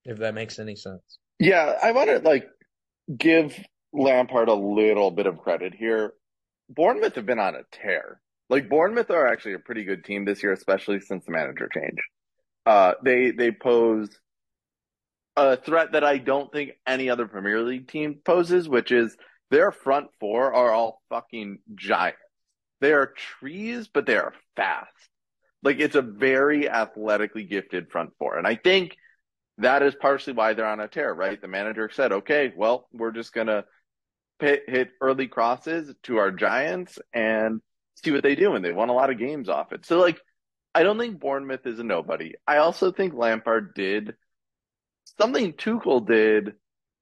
Speaker 2: If that makes any sense.
Speaker 3: Yeah, I want to like give Lampard a little bit of credit here. Bournemouth have been on a tear. Like Bournemouth are actually a pretty good team this year, especially since the manager change. Uh, they they pose a threat that I don't think any other Premier League team poses, which is their front four are all fucking giants. They are trees, but they are fast. Like it's a very athletically gifted front four, and I think that is partially why they're on a tear, right? The manager said, okay, well, we're just going to hit, early crosses to our giants and see what they do, and they won a lot of games off it. So like, I don't think Bournemouth is a nobody. I also think Lampard did something Tuchel did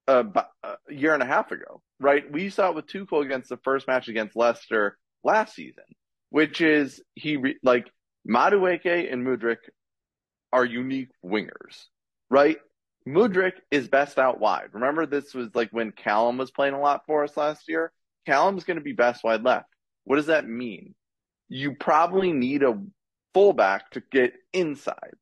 Speaker 3: a, a year and a half ago, right? We saw it with Tuchel against the first match against Leicester last season, which is he re, like Madueke and Mudryk are unique wingers, right? Mudryk is best out wide. Remember, this was like when Callum was playing a lot for us last year. Callum's going to be best wide left. What does that mean? You probably need a fullback to get inside.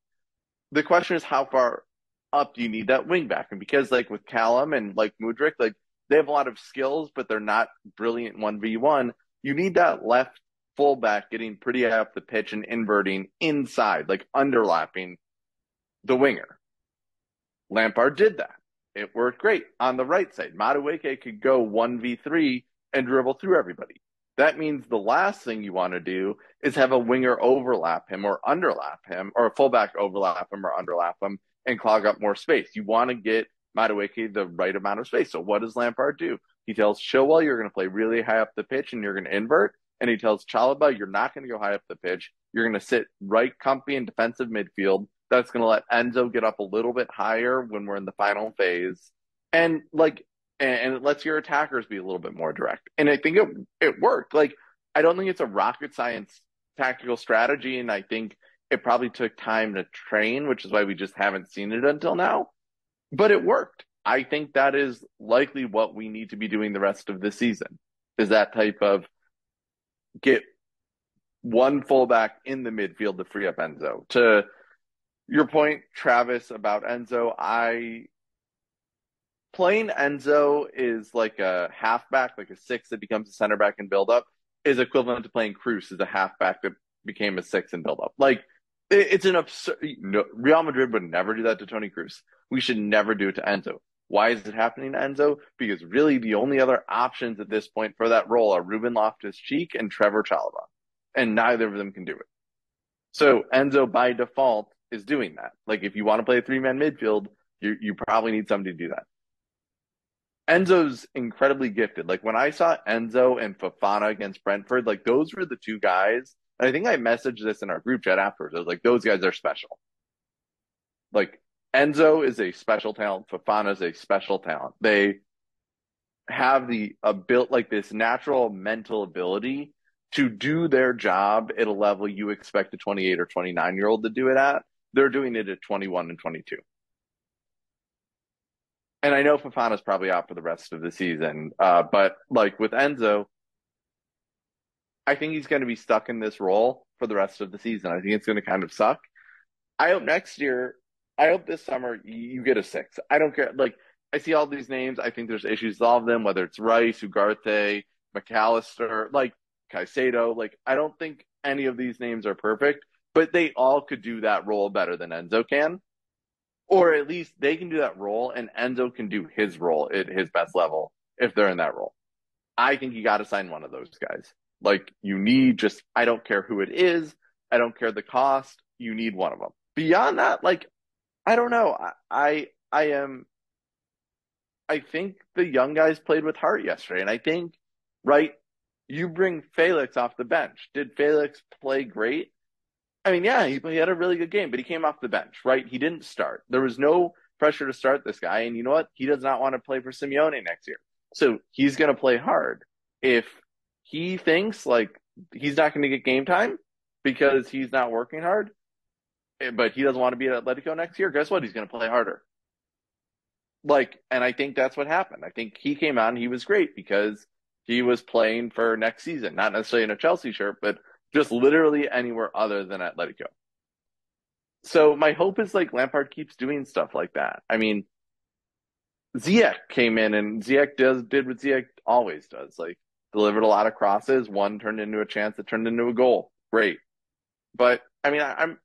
Speaker 3: The question is, how far up do you need that wingback? And because, like with Callum and like Mudryk, like they have a lot of skills, but they're not brilliant 1v1. You need that left fullback getting pretty high up the pitch and inverting inside, like underlapping the winger. Lampard did that. It worked great. On the right side, Madueke could go 1v3 and dribble through everybody. That means the last thing you want to do is have a winger overlap him or underlap him, or a fullback overlap him or underlap him and clog up more space. You want to get Madueke the right amount of space. So what does Lampard do? He tells Chilwell you're going to play really high up the pitch and you're going to invert. And he tells Chalobah you're not going to go high up the pitch. You're going to sit right comfy in defensive midfield. That's going to let Enzo get up a little bit higher when we're in the final phase. And like, and, it lets your attackers be a little bit more direct. And I think it, it worked. Like, I don't think it's a rocket science tactical strategy. And I think it probably took time to train, which is why we just haven't seen it until now. But it worked. I think that is likely what we need to be doing the rest of the season is that type of get one fullback in the midfield to free up Enzo. To your point, Travis, about Enzo, I playing Enzo is like a halfback, like a six that becomes a center back and build up, is equivalent to playing Kroos as a halfback that became a six and build up. Like it's an absurd. No, Real Madrid would never do that to Toni Kroos. We should never do it to Enzo. Why is it happening to Enzo? Because really the only other options at this point for that role are Ruben Loftus Cheek and Trevor Chalobah. And neither of them can do it. So Enzo by default is doing that. Like if you want to play a three man midfield, you you probably need somebody to do that. Enzo's incredibly gifted. Like when I saw Enzo and Fofana against Brentford, like those were the two guys. I think I messaged this in our group chat afterwards. I was like, those guys are special. Like Enzo is a special talent. Fofana is a special talent. They have the a built like this natural mental ability to do their job at a level you expect a 28 or 29 year old to do it at. They're doing it at 21 and 22. And I know Fofana's probably out for the rest of the season. Uh, but like with Enzo, I think he's going to be stuck in this role for the rest of the season. I think it's going to kind of suck. I hope next year I hope this summer you get a six. I don't care. Like I see all these names. I think there's issues with all of them, whether it's Rice, Ugarte, McAllister, like Caicedo. Like I don't think any of these names are perfect, but they all could do that role better than Enzo can. Or at least they can do that role and Enzo can do his role at his best level if they're in that role. I think you got to sign one of those guys. Like you need just, I don't care who it is. I don't care the cost. You need one of them. Beyond that, like I don't know. I, I, I am. I think the young guys played with heart yesterday, and I think right. You bring Felix off the bench. Did Felix play great? I mean, yeah, he, he had a really good game, but he came off the bench, right? He didn't start. There was no pressure to start this guy, and you know what? He does not want to play for Simeone next year, so he's going to play hard. If he thinks like he's not going to get game time because he's not working hard, eh, but he doesn't want to be at Atletico next year, guess what? He's going to play harder. Like, and I think that's what happened. I think he came out and he was great because he was playing for next season, not necessarily in a Chelsea shirt, but just literally anywhere other than Atletico. So my hope is like Lampard keeps doing stuff like that. I mean, Ziyech came in and Ziyech does did what Ziyech always does, like delivered a lot of crosses. One turned into a chance that turned into a goal. Great, but I mean, I, I'm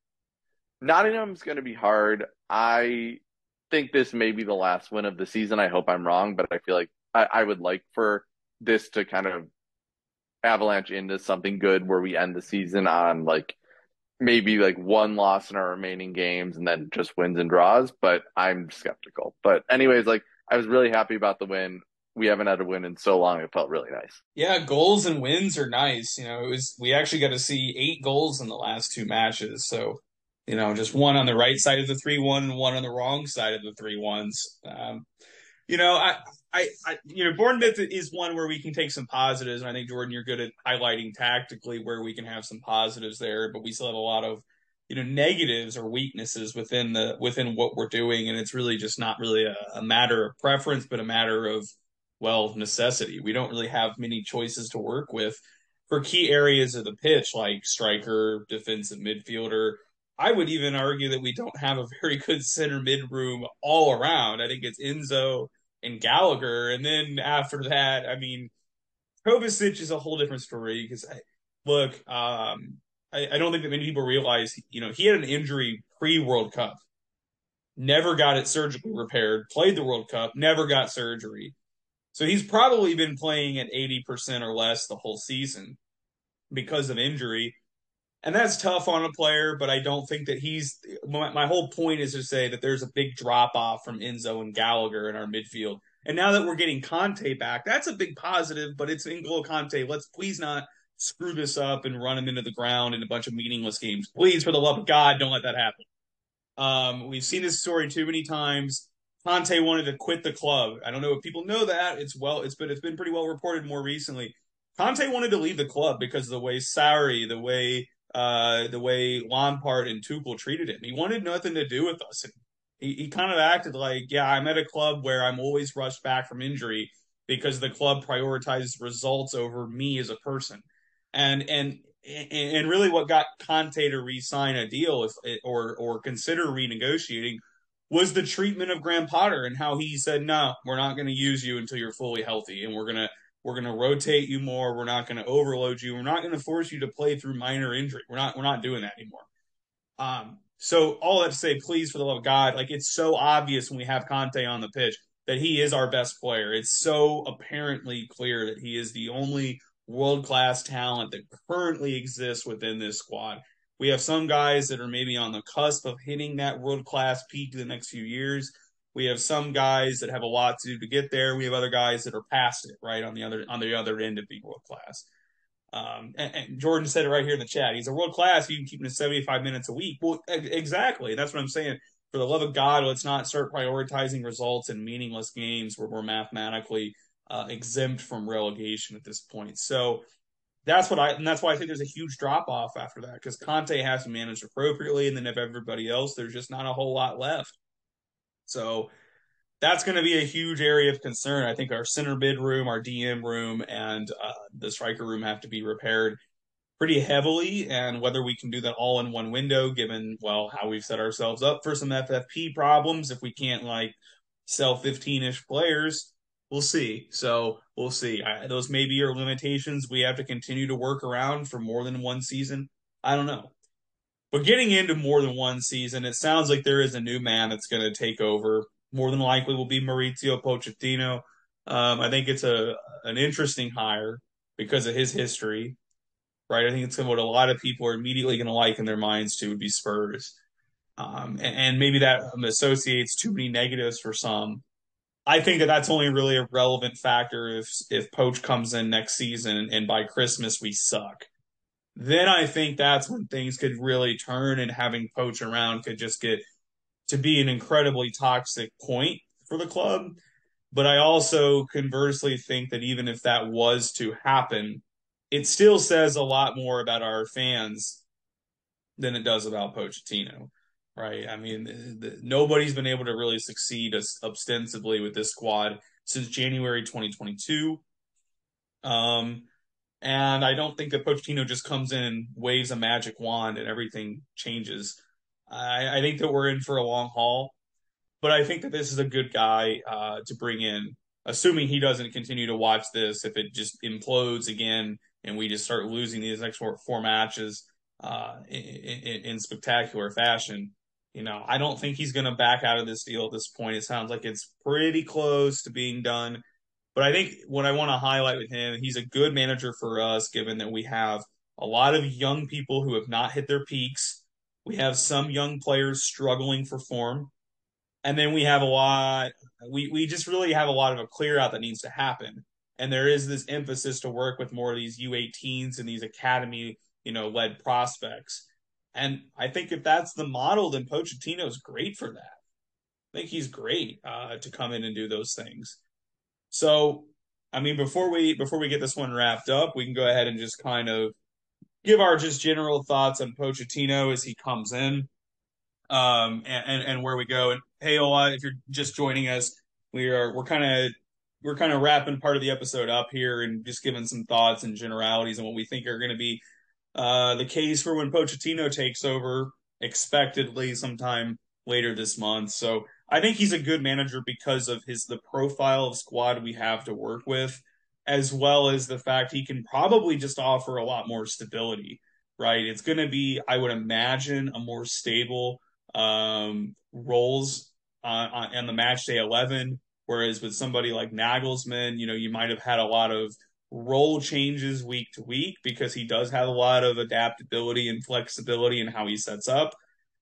Speaker 3: Nottingham's going to be hard. I think this may be the last win of the season. I hope I'm wrong, but I feel like I, I would like for this to kind of avalanche into something good where we end the season on like maybe like one loss in our remaining games and then just wins and draws. But I'm skeptical. But anyways, like I was really happy about the win. We haven't had a win in so long. It felt really nice.
Speaker 1: Yeah, goals and wins are nice. You know, it was we actually got to see eight goals in the last two matches. So, you know, just one on the right side of the three one and one on the wrong side of the three ones. Um, you know, I, I, I, you know, Bournemouth is one where we can take some positives, and I think Jordan, you're good at highlighting tactically where we can have some positives there, but we still have a lot of you know negatives or weaknesses within the within what we're doing and it's really just not really a, a, matter of preference but a matter of well necessity. We don't really have many choices to work with. For key areas of the pitch like striker defensive midfielder i would even argue that we don't have a very good center mid room all around. I think it's enzo and gallagher. And then after that i mean Kovacic is a whole different story because look um I, I don't think that many people realize, you know, he had an injury pre World Cup, never got it surgically repaired, played the World Cup, never got surgery. So he's probably been playing at 80% or less the whole season because of injury. And that's tough on a player, but I don't think that he's. My, my whole point is to say that there's a big drop off from Enzo and Gallagher in our midfield. And now that we're getting Kanté back, that's a big positive, but it's N'Golo Kanté. Let's please not screw this up and run him into the ground in a bunch of meaningless games. Please, for the love of God, don't let that happen. Um, we've seen this story too many times. Kanté wanted to quit the club. I don't know if people know that. It's well, it's been it's been pretty well reported more recently. Kanté wanted to leave the club because of the way Sarri, the way uh, the way Lampard and Tuchel treated him. He wanted nothing to do with us. He, he kind of acted like, yeah, I'm at a club where I'm always rushed back from injury because the club prioritizes results over me as a person and and and really what got Conte to re-sign a deal if, or or consider renegotiating was the treatment of Graham Potter and how he said no we're not going to use you until you're fully healthy and we're to we're to rotate you more. We're not going to overload you. We're not going to force you to play through minor injury. We're not we're not doing that anymore. Um so all that to say please for the love of God like it's so obvious when we have Kanté on the pitch that he is our best player. It's so apparently clear that he is the only world class talent that currently exists within this squad. We have some guys that are maybe on the cusp of hitting that world class peak in the next few years. We have some guys that have a lot to do to get there. We have other guys that are past it, right on the other on the other end of being world class. Um, and, and, Jordan said it right here in the chat. He's a world class. You can keep him to 75 minutes a week. Well, exactly. That's what I'm saying. For the love of God, let's not start prioritizing results in meaningless games where we're mathematically uh, exempt from relegation at this point. So that's what I and that's why I think there's a huge drop off after that because Kanté has to manage appropriately, and then if everybody else, there's just not a whole lot left. So that's going to be a huge area of concern. I think our center mid room, our DM room, and uh, the striker room have to be repaired pretty heavily. And whether we can do that all in one window, given well how we've set ourselves up for some FFP problems, if we can't like sell 15 ish players, we'll see. So we'll see. I, those may be your limitations. We have to continue to work around for more than one season. I don't know. But getting into more than one season, it sounds like there is a new man that's going to take over. More than likely will be Mauricio Pochettino. Um, I think it's a an interesting hire because of his history, right? I think it's what a lot of people are immediately going to like in their minds too would be Spurs, um, and, and, maybe that associates too many negatives for some. I think that that's only really a relevant factor if if Poch comes in next season and by Christmas we suck. Then I think that's when things could really turn and having Poch around could just get to be an incredibly toxic point for the club. But I also conversely think that even if that was to happen, it still says a lot more about our fans than it does about Pochettino right? I mean, the, the, nobody's been able to really succeed as, ostensibly with this squad since January 2022. Um, and I don't think that Pochettino just comes in and waves a magic wand and everything changes. I, I think that we're in for a long haul, but I think that this is a good guy uh, to bring in, assuming he doesn't continue to watch this. If it just implodes again and we just start losing these next four, four matches uh, in, in, in spectacular fashion, you know, I don't think he's going to back out of this deal at this point. It sounds like it's pretty close to being done. But I think what I want to highlight with him, he's a good manager for us, given that we have a lot of young people who have not hit their peaks. We have some young players struggling for form. and then we have a lot. We we just really have a lot of a clear out that needs to happen, and there is this emphasis to work with more of these U18s and these academy you know led prospects. And I think if that's the model, then Pochettino's great for that. I think he's great uh, to come in and do those things. So, I mean, before we before we get this one wrapped up, we can go ahead and just kind of give our just general thoughts on Pochettino as he comes in, um, and, and, and where we go. And hey, Ola, if you're just joining us, we are we're kind of we're kind of wrapping part of the episode up here and just giving some thoughts and generalities on what we think are going to be uh, the case for when Pochettino takes over, expectedly sometime later this month. So I think he's a good manager because of his the profile of squad we have to work with, as well as the fact he can probably just offer a lot more stability. Right, it's going to be, I would imagine, a more stable um, roles on, on, on the match day eleven. Whereas with somebody like Nagelsmann, you know, you might have had a lot of role changes week to week because he does have a lot of adaptability and flexibility in how he sets up.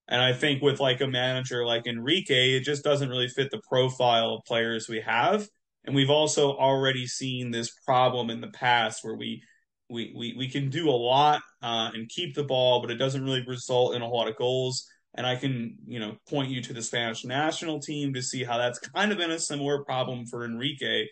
Speaker 1: And I think with like a manager like Enrique, it just doesn't really fit the profile of players we have. And we've also already seen this problem in the past where we we we, we can do a lot uh, and keep the ball, but it doesn't really result in a lot of goals. And I can, you know, point you to the Spanish national team to see how that's kind of been a similar problem for Enrique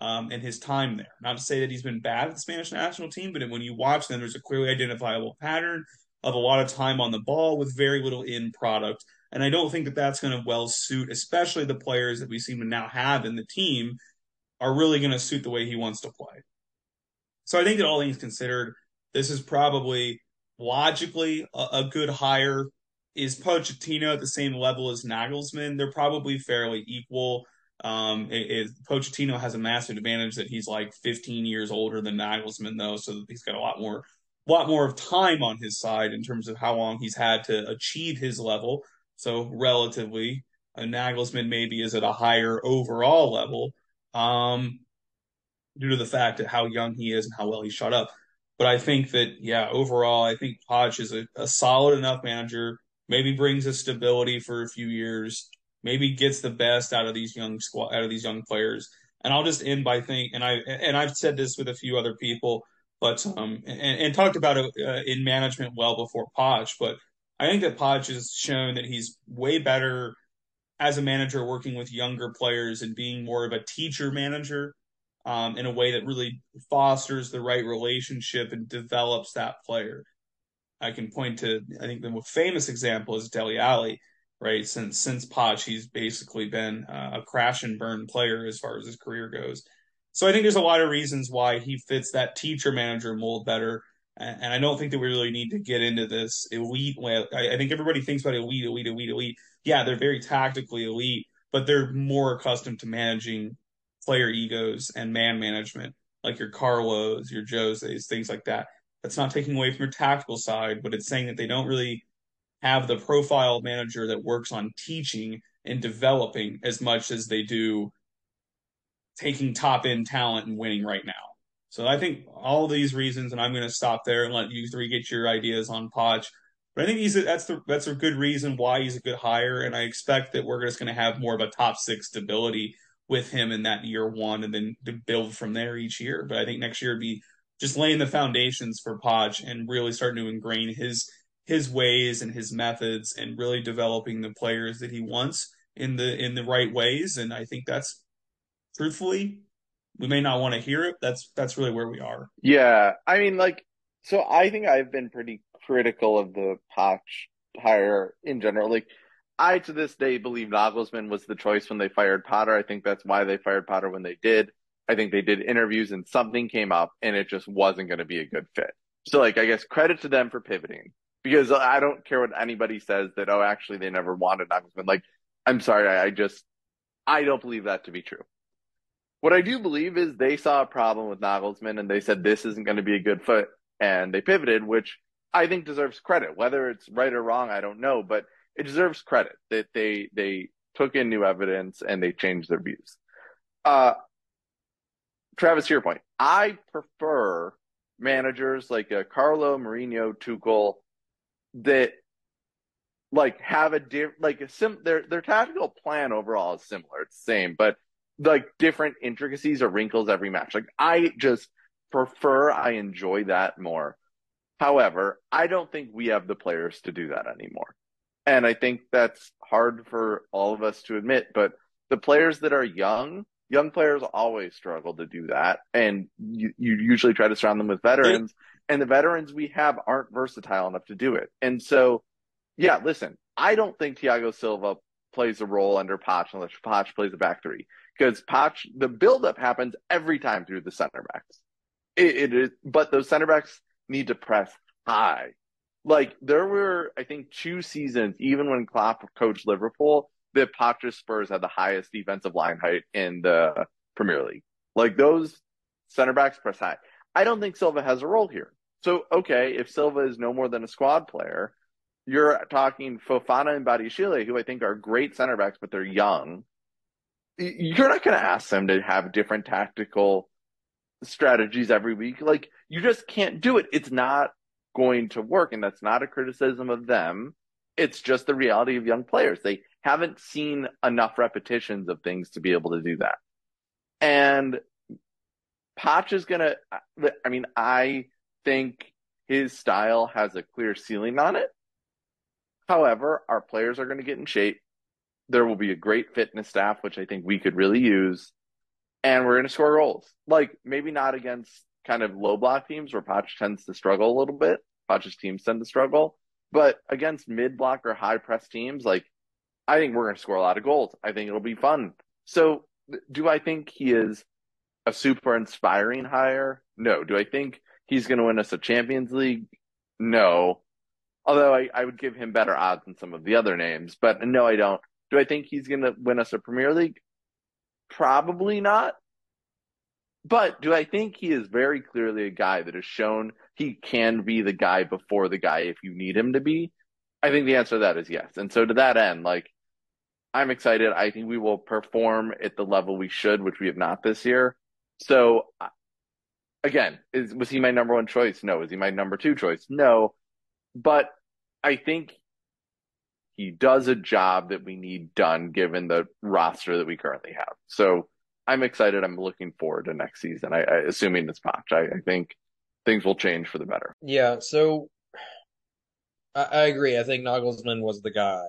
Speaker 1: um, in his time there. Not to say that he's been bad at the Spanish national team, but when you watch them, there's a clearly identifiable pattern of a lot of time on the ball with very little in product. And I don't think that that's going to well suit, especially the players that we seem to now have in the team are really going to suit the way he wants to play. So I think that all things considered, this is probably logically a, a good hire. Is Pochettino at the same level as Nagelsmann? They're probably fairly equal. Um, it, it, Pochettino has a massive advantage that he's like 15 years older than Nagelsmann, though, so that he's got a lot more, lot more of time on his side in terms of how long he's had to achieve his level. So relatively, a Nagelsmann maybe is at a higher overall level, um, due to the fact that how young he is and how well he shot up. But I think that yeah, overall, I think Poch is a, a solid enough manager. Maybe brings a stability for a few years maybe gets the best out of these young squad out of these young players. And I'll just end by thinking, and I and I've said this with a few other people, but um and, and talked about it uh, in management well before Poch, but I think that Poch has shown that he's way better as a manager working with younger players and being more of a teacher manager um, in a way that really fosters the right relationship and develops that player. I can point to, I think the most famous example is Dele Alli right? Since since Poch, he's basically been uh, a crash and burn player as far as his career goes. So I think there's a lot of reasons why he fits that teacher manager mold better. And, and I don't think that we really need to get into this elite. I, I think everybody thinks about elite, elite, elite, elite. Yeah, they're very tactically elite, but they're more accustomed to managing player egos and man management, like your Carlos, your Joses, things like that. That's not taking away from your tactical side, but it's saying that they don't really have the profile manager that works on teaching and developing as much as they do taking top end talent and winning right now. So I think all these reasons, and I'm going to stop there and let you three get your ideas on Poch. But I think he's a, that's the that's a good reason why he's a good hire, and I expect that we're just going to have more of a top six stability with him in that year one, and then to build from there each year. But I think next year would be just laying the foundations for Poch and really starting to ingrain his his ways and his methods and really developing the players that he wants in the in the right ways and I think that's truthfully we may not want to hear it that's that's really where we are.
Speaker 3: Yeah, I mean like so I think I've been pretty critical of the Poch hire in general like I to this day believe Nagelsmann was the choice when they fired Potter. I think that's why they fired Potter when they did. I think they did interviews and something came up and it just wasn't going to be a good fit. So like I guess credit to them for pivoting because I don't care what anybody says that, oh, actually they never wanted Nagelsmann. Like, I'm sorry, I, I just, I don't believe that to be true. What I do believe is they saw a problem with Nagelsmann and they said this isn't going to be a good fit and they pivoted, which I think deserves credit. Whether it's right or wrong, I don't know, but it deserves credit that they, they took in new evidence and they changed their views. Uh, Travis, to your point, I prefer managers like uh, Carlo, Mourinho, Tuchel, that like have a diff like a sim their their tactical plan overall is similar. It's the same, but like different intricacies or wrinkles every match. Like I just prefer I enjoy that more. However, I don't think we have the players to do that anymore. And I think that's hard for all of us to admit, but the players that are young, young players always struggle to do that. And you, you usually try to surround them with veterans, and the veterans we have aren't versatile enough to do it. And so, yeah, listen, I don't think Thiago Silva plays a role under Poch unless Poch plays a back three because Poch, the buildup happens every time through the center backs. It, it is, but those center backs need to press high. Like there were, I think, two seasons, even when Klopp coached Liverpool, that Poch's Spurs had the highest defensive line height in the Premier League. Like those center backs press high. I don't think Silva has a role here. So okay, if Silva is no more than a squad player, you're talking Fofana and Badiashile, who I think are great center backs, but they're young. You're not going to ask them to have different tactical strategies every week. Like you just can't do it. It's not going to work. And that's not a criticism of them. It's just the reality of young players. They haven't seen enough repetitions of things to be able to do that. And Poch is going to, I mean, I think his style has a clear ceiling on it. However, our players are going to get in shape. There will be a great fitness staff, which I think we could really use. And we're going to score goals. Like, maybe not against kind of low block teams where Poch tends to struggle a little bit. Poch's teams tend to struggle. But against mid block or high press teams, like, I think we're going to score a lot of goals. I think it'll be fun. So, do I think he is a super inspiring hire? No. Do I think he's going to win us a Champions League? No. Although I, I would give him better odds than some of the other names, but no, I don't. Do I think he's going to win us a Premier League? Probably not. But do I think he is very clearly a guy that has shown he can be the guy before the guy if you need him to be? I think the answer to that is yes. And so to that end, like, I'm excited. I think we will perform at the level we should, which we have not this year. So again, is was he my number one choice? No. Is he my number two choice? No. But I think he does a job that we need done given the roster that we currently have. So I'm excited. I'm looking forward to next season. I, I assuming it's Poch. I, I, think things will change for the better.
Speaker 2: Yeah. So I, I agree. I think Nagelsmann was the guy,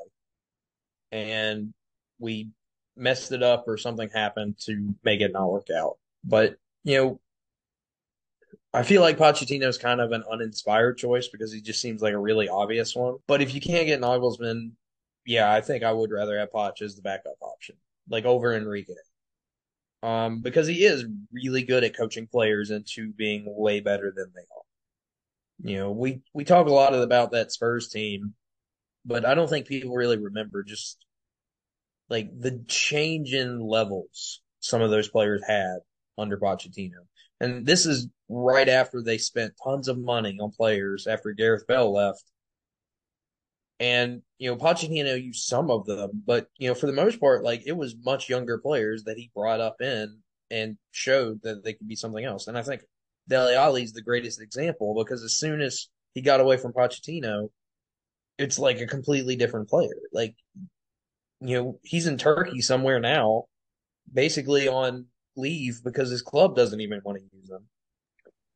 Speaker 2: and we messed it up or something happened to make it not work out. But you know, I feel like Pochettino is kind of an uninspired choice because he just seems like a really obvious one. But if you can't get Nagelsmann, yeah, I think I would rather have Poch as the backup option, like over Enrique um, because he is really good at coaching players into being way better than they are. You know, we we talk a lot about that Spurs team, but I don't think people really remember just like the change in levels some of those players had under Pochettino. And this is right after they spent tons of money on players after Gareth Bale left and, you know, Pochettino used some of them, but, you know, for the most part, like it was much younger players that he brought up in and showed that they could be something else. And I think Dele Alli is the greatest example because as soon as he got away from Pochettino, it's like a completely different player. Like, you know, he's in Turkey somewhere now, basically on leave because his club doesn't even want to use him.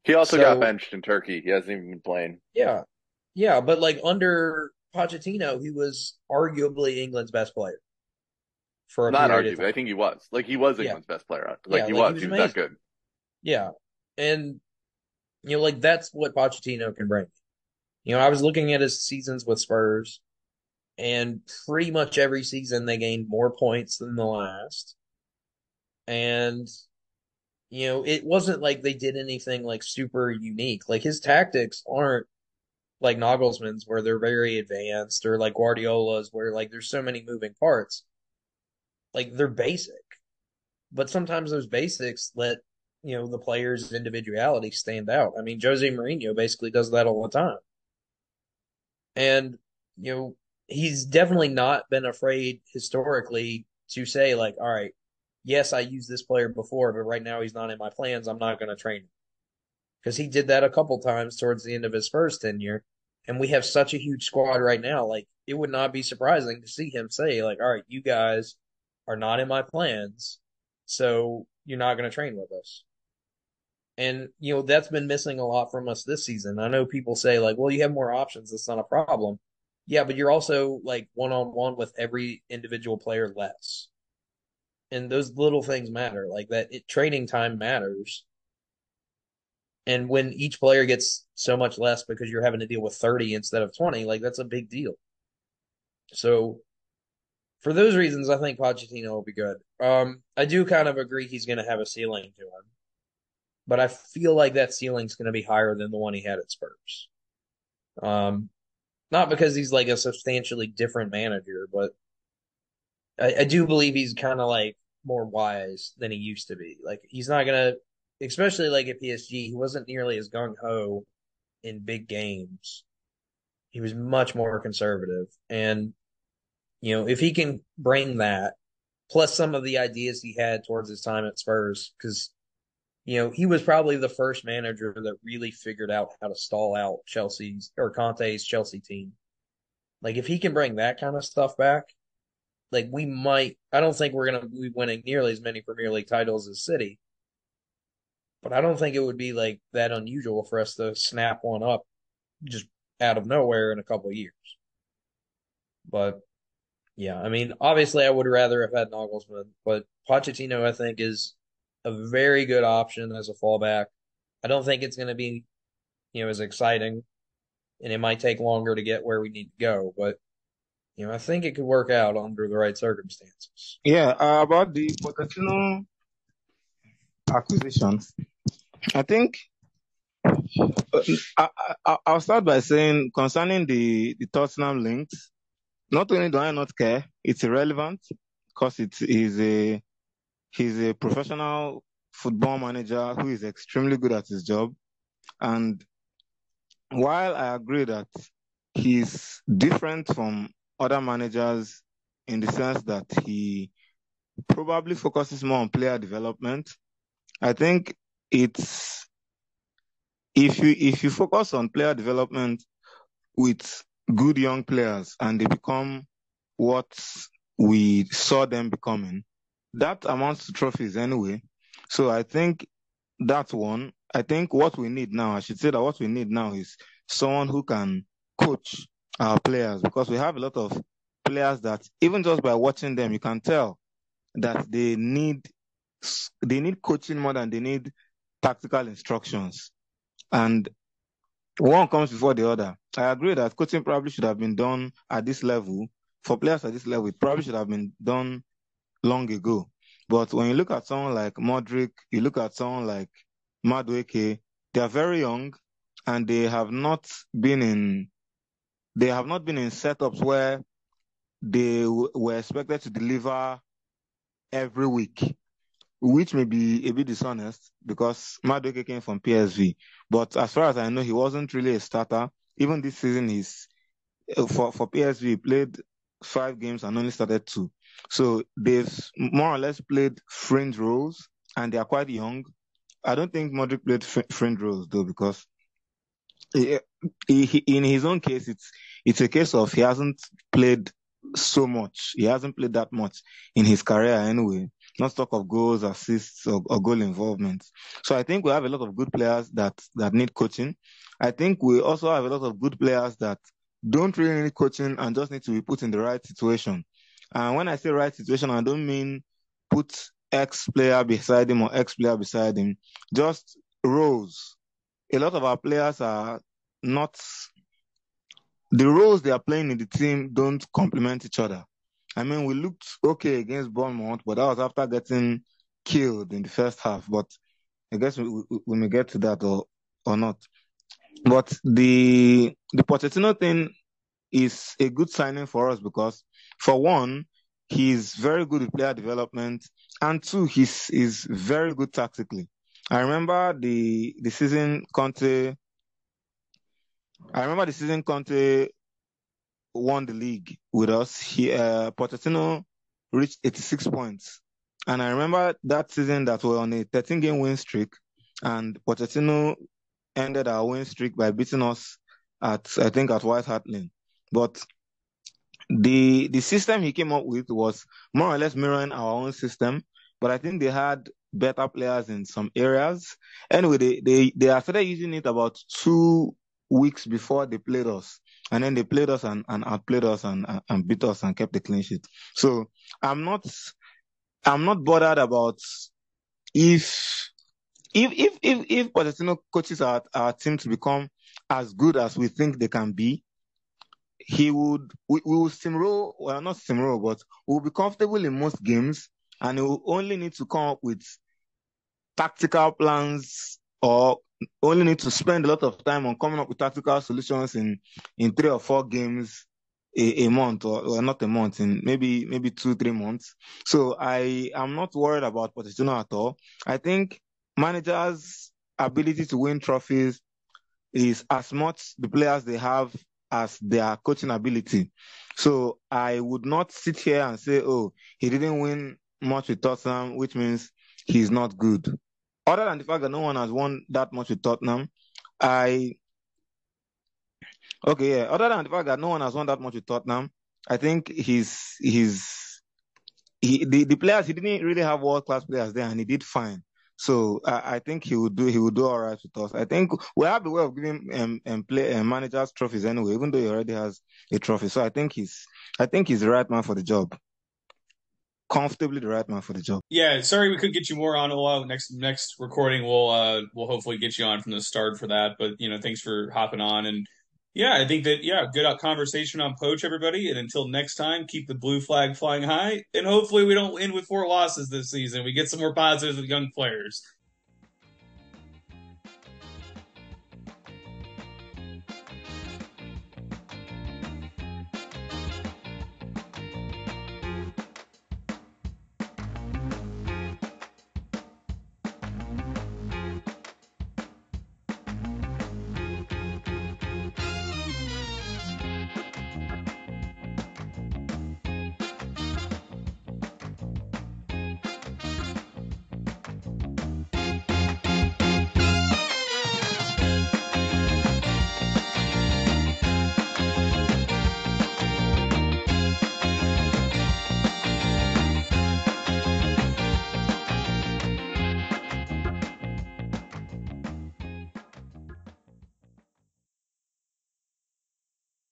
Speaker 3: He also so, got benched in Turkey. He hasn't even been playing.
Speaker 2: Yeah. Yeah, but like under Pochettino, he was arguably England's best player.
Speaker 3: For not arguably, I think he was. Like he was England's yeah. best player. Like yeah, he like was. He was, he was that good.
Speaker 2: Yeah, and you know, like that's what Pochettino can bring. You know, I was looking at his seasons with Spurs, and pretty much every season they gained more points than the last. And you know, it wasn't like they did anything like super unique. Like his tactics aren't like Nagelsmann's where they're very advanced or like Guardiola's where like there's so many moving parts. Like they're basic. But sometimes those basics let, you know, the player's individuality stand out. I mean, Jose Mourinho basically does that all the time. And, you know, he's definitely not been afraid historically to say like, all right, yes, I used this player before, but right now he's not in my plans. I'm not going to train him because he did that a couple times towards the end of his first tenure, and we have such a huge squad right now. Like it would not be surprising to see him say, like, all right, you guys are not in my plans, so you're not going to train with us. And, you know, that's been missing a lot from us this season. I know people say, like, well, you have more options. That's not a problem. Yeah, but you're also like one on one with every individual player less. And those little things matter. Like that it, training time matters. And when each player gets so much less because you're having to deal with 30 instead of 20, like that's a big deal. So for those reasons, I think Pochettino will be good. Um, I do kind of agree he's going to have a ceiling to him, but I feel like that ceiling's going to be higher than the one he had at Spurs. Um, not because he's like a substantially different manager, but I, I do believe he's kind of like more wise than he used to be. Like he's not to especially like at PSG, he wasn't nearly as gung ho in big games. He was much more conservative. And, you know, if he can bring that, plus some of the ideas he had towards his time at Spurs, because, you know, he was probably the first manager that really figured out how to stall out Chelsea's or Conte's Chelsea team. Like, if he can bring that kind of stuff back, like we might, I don't think we're to be winning nearly as many Premier League titles as City, but I don't think it would be like that unusual for us to snap one up just out of nowhere in a couple of years. But yeah, I mean, obviously, I would rather have had Nagelsmann, but Pochettino, I think, is a very good option as a fallback. I don't think it's to be, you know, as exciting, and it might take longer to get where we need to go. But you know, I think it could work out under the right circumstances.
Speaker 4: Yeah, uh, about the Pochettino acquisition, I think uh, I, will start by saying concerning the, the Tottenham links, not only do I not care, it's irrelevant because it is a he's a professional football manager who is extremely good at his job. And while I agree that he's different from other managers in the sense that he probably focuses more on player development, I think it's if you if you focus on player development with good young players and they become what we saw them becoming, that amounts to trophies anyway. So I think that's one. I think what we need now, I should say that what we need now is someone who can coach our players because we have a lot of players that even just by watching them, you can tell that they need they need coaching more than they need tactical instructions. And one comes before the other. I agree that coaching probably should have been done at this level. For players at this level, it probably should have been done long ago. But when you look at someone like Mudryk, you look at someone like Madueke, they are very young and they have not been in they have not been in setups where they w- were expected to deliver every week which may be a bit dishonest because Madueke came from PSV. But as far as I know, he wasn't really a starter. Even this season, he's uh, for for PSV he played five games and only started two. So they've more or less played fringe roles, and they are quite young. I don't think Mudryk played fringe roles though because eh, in his own case, it's it's a case of he hasn't played so much. He hasn't played that much in his career anyway not talk of goals, assists, or, or, goal involvement. So I think we have a lot of good players that that need coaching. I think we also have a lot of good players that don't really need coaching and just need to be put in the right situation. And when I say right situation, I don't mean put X player beside him or X player beside him. Just roles. A lot of our players are not the roles they are playing in the team don't complement each other. I mean, we looked okay against Bournemouth, but that was after getting killed in the first half. But I guess we, we, we may get to that or or not. But the the Pochettino thing is a good signing for us because, for one, he's very good at player development, and two, he's is very good tactically. I remember the the season Conte. I remember the season Conte won the league with us, he uh, Pochettino reached 86 points. And I remember that season that we were on a 13 game win streak, and Pochettino ended our win streak by beating us at I think at White Hart Lane. But the the system he came up with was more or less mirroring our own system, but I think they had better players in some areas. Anyway, they they they started using it about two weeks before they played us, and then they played us and, and outplayed us and, and beat us and kept the clean sheet. So I'm not I'm not bothered about if if if if if Pochettino coaches our, our team to become as good as we think they can be, he would we, we will steamroll well not steamroll, but we'll be comfortable in most games and he will only need to come up with tactical plans or only need to spend a lot of time on coming up with tactical solutions in in three or four games a, a month or, or, not a month in maybe maybe two three months. So i am not worried about Pochettino at all. I think managers ability to win trophies is as much the players they have as their coaching ability. So i would not sit here and say oh he didn't win much with Tottenham which means he's not good other than the fact that no one has won that much with Tottenham, I okay, yeah. Other than the fact that no one has won that much with Tottenham, I think he's he's he the, the players he didn't really have world class players there, and he did fine. So I, I, think he would do he would do all right with us. I think we have the way of giving um, um play um, managers trophies anyway, even though he already has a trophy. So I think he's I think he's the right man for the job comfortably the right man for the job.
Speaker 1: Yeah, sorry we couldn't get you more on. Well, next next recording we'll uh we'll hopefully get you on from the start for that. But you know, thanks for hopping on and yeah, I think that yeah, good conversation on Poch everybody. And until next time, keep the blue flag flying high, and hopefully we don't end with four losses this season. We get some more positives with young players.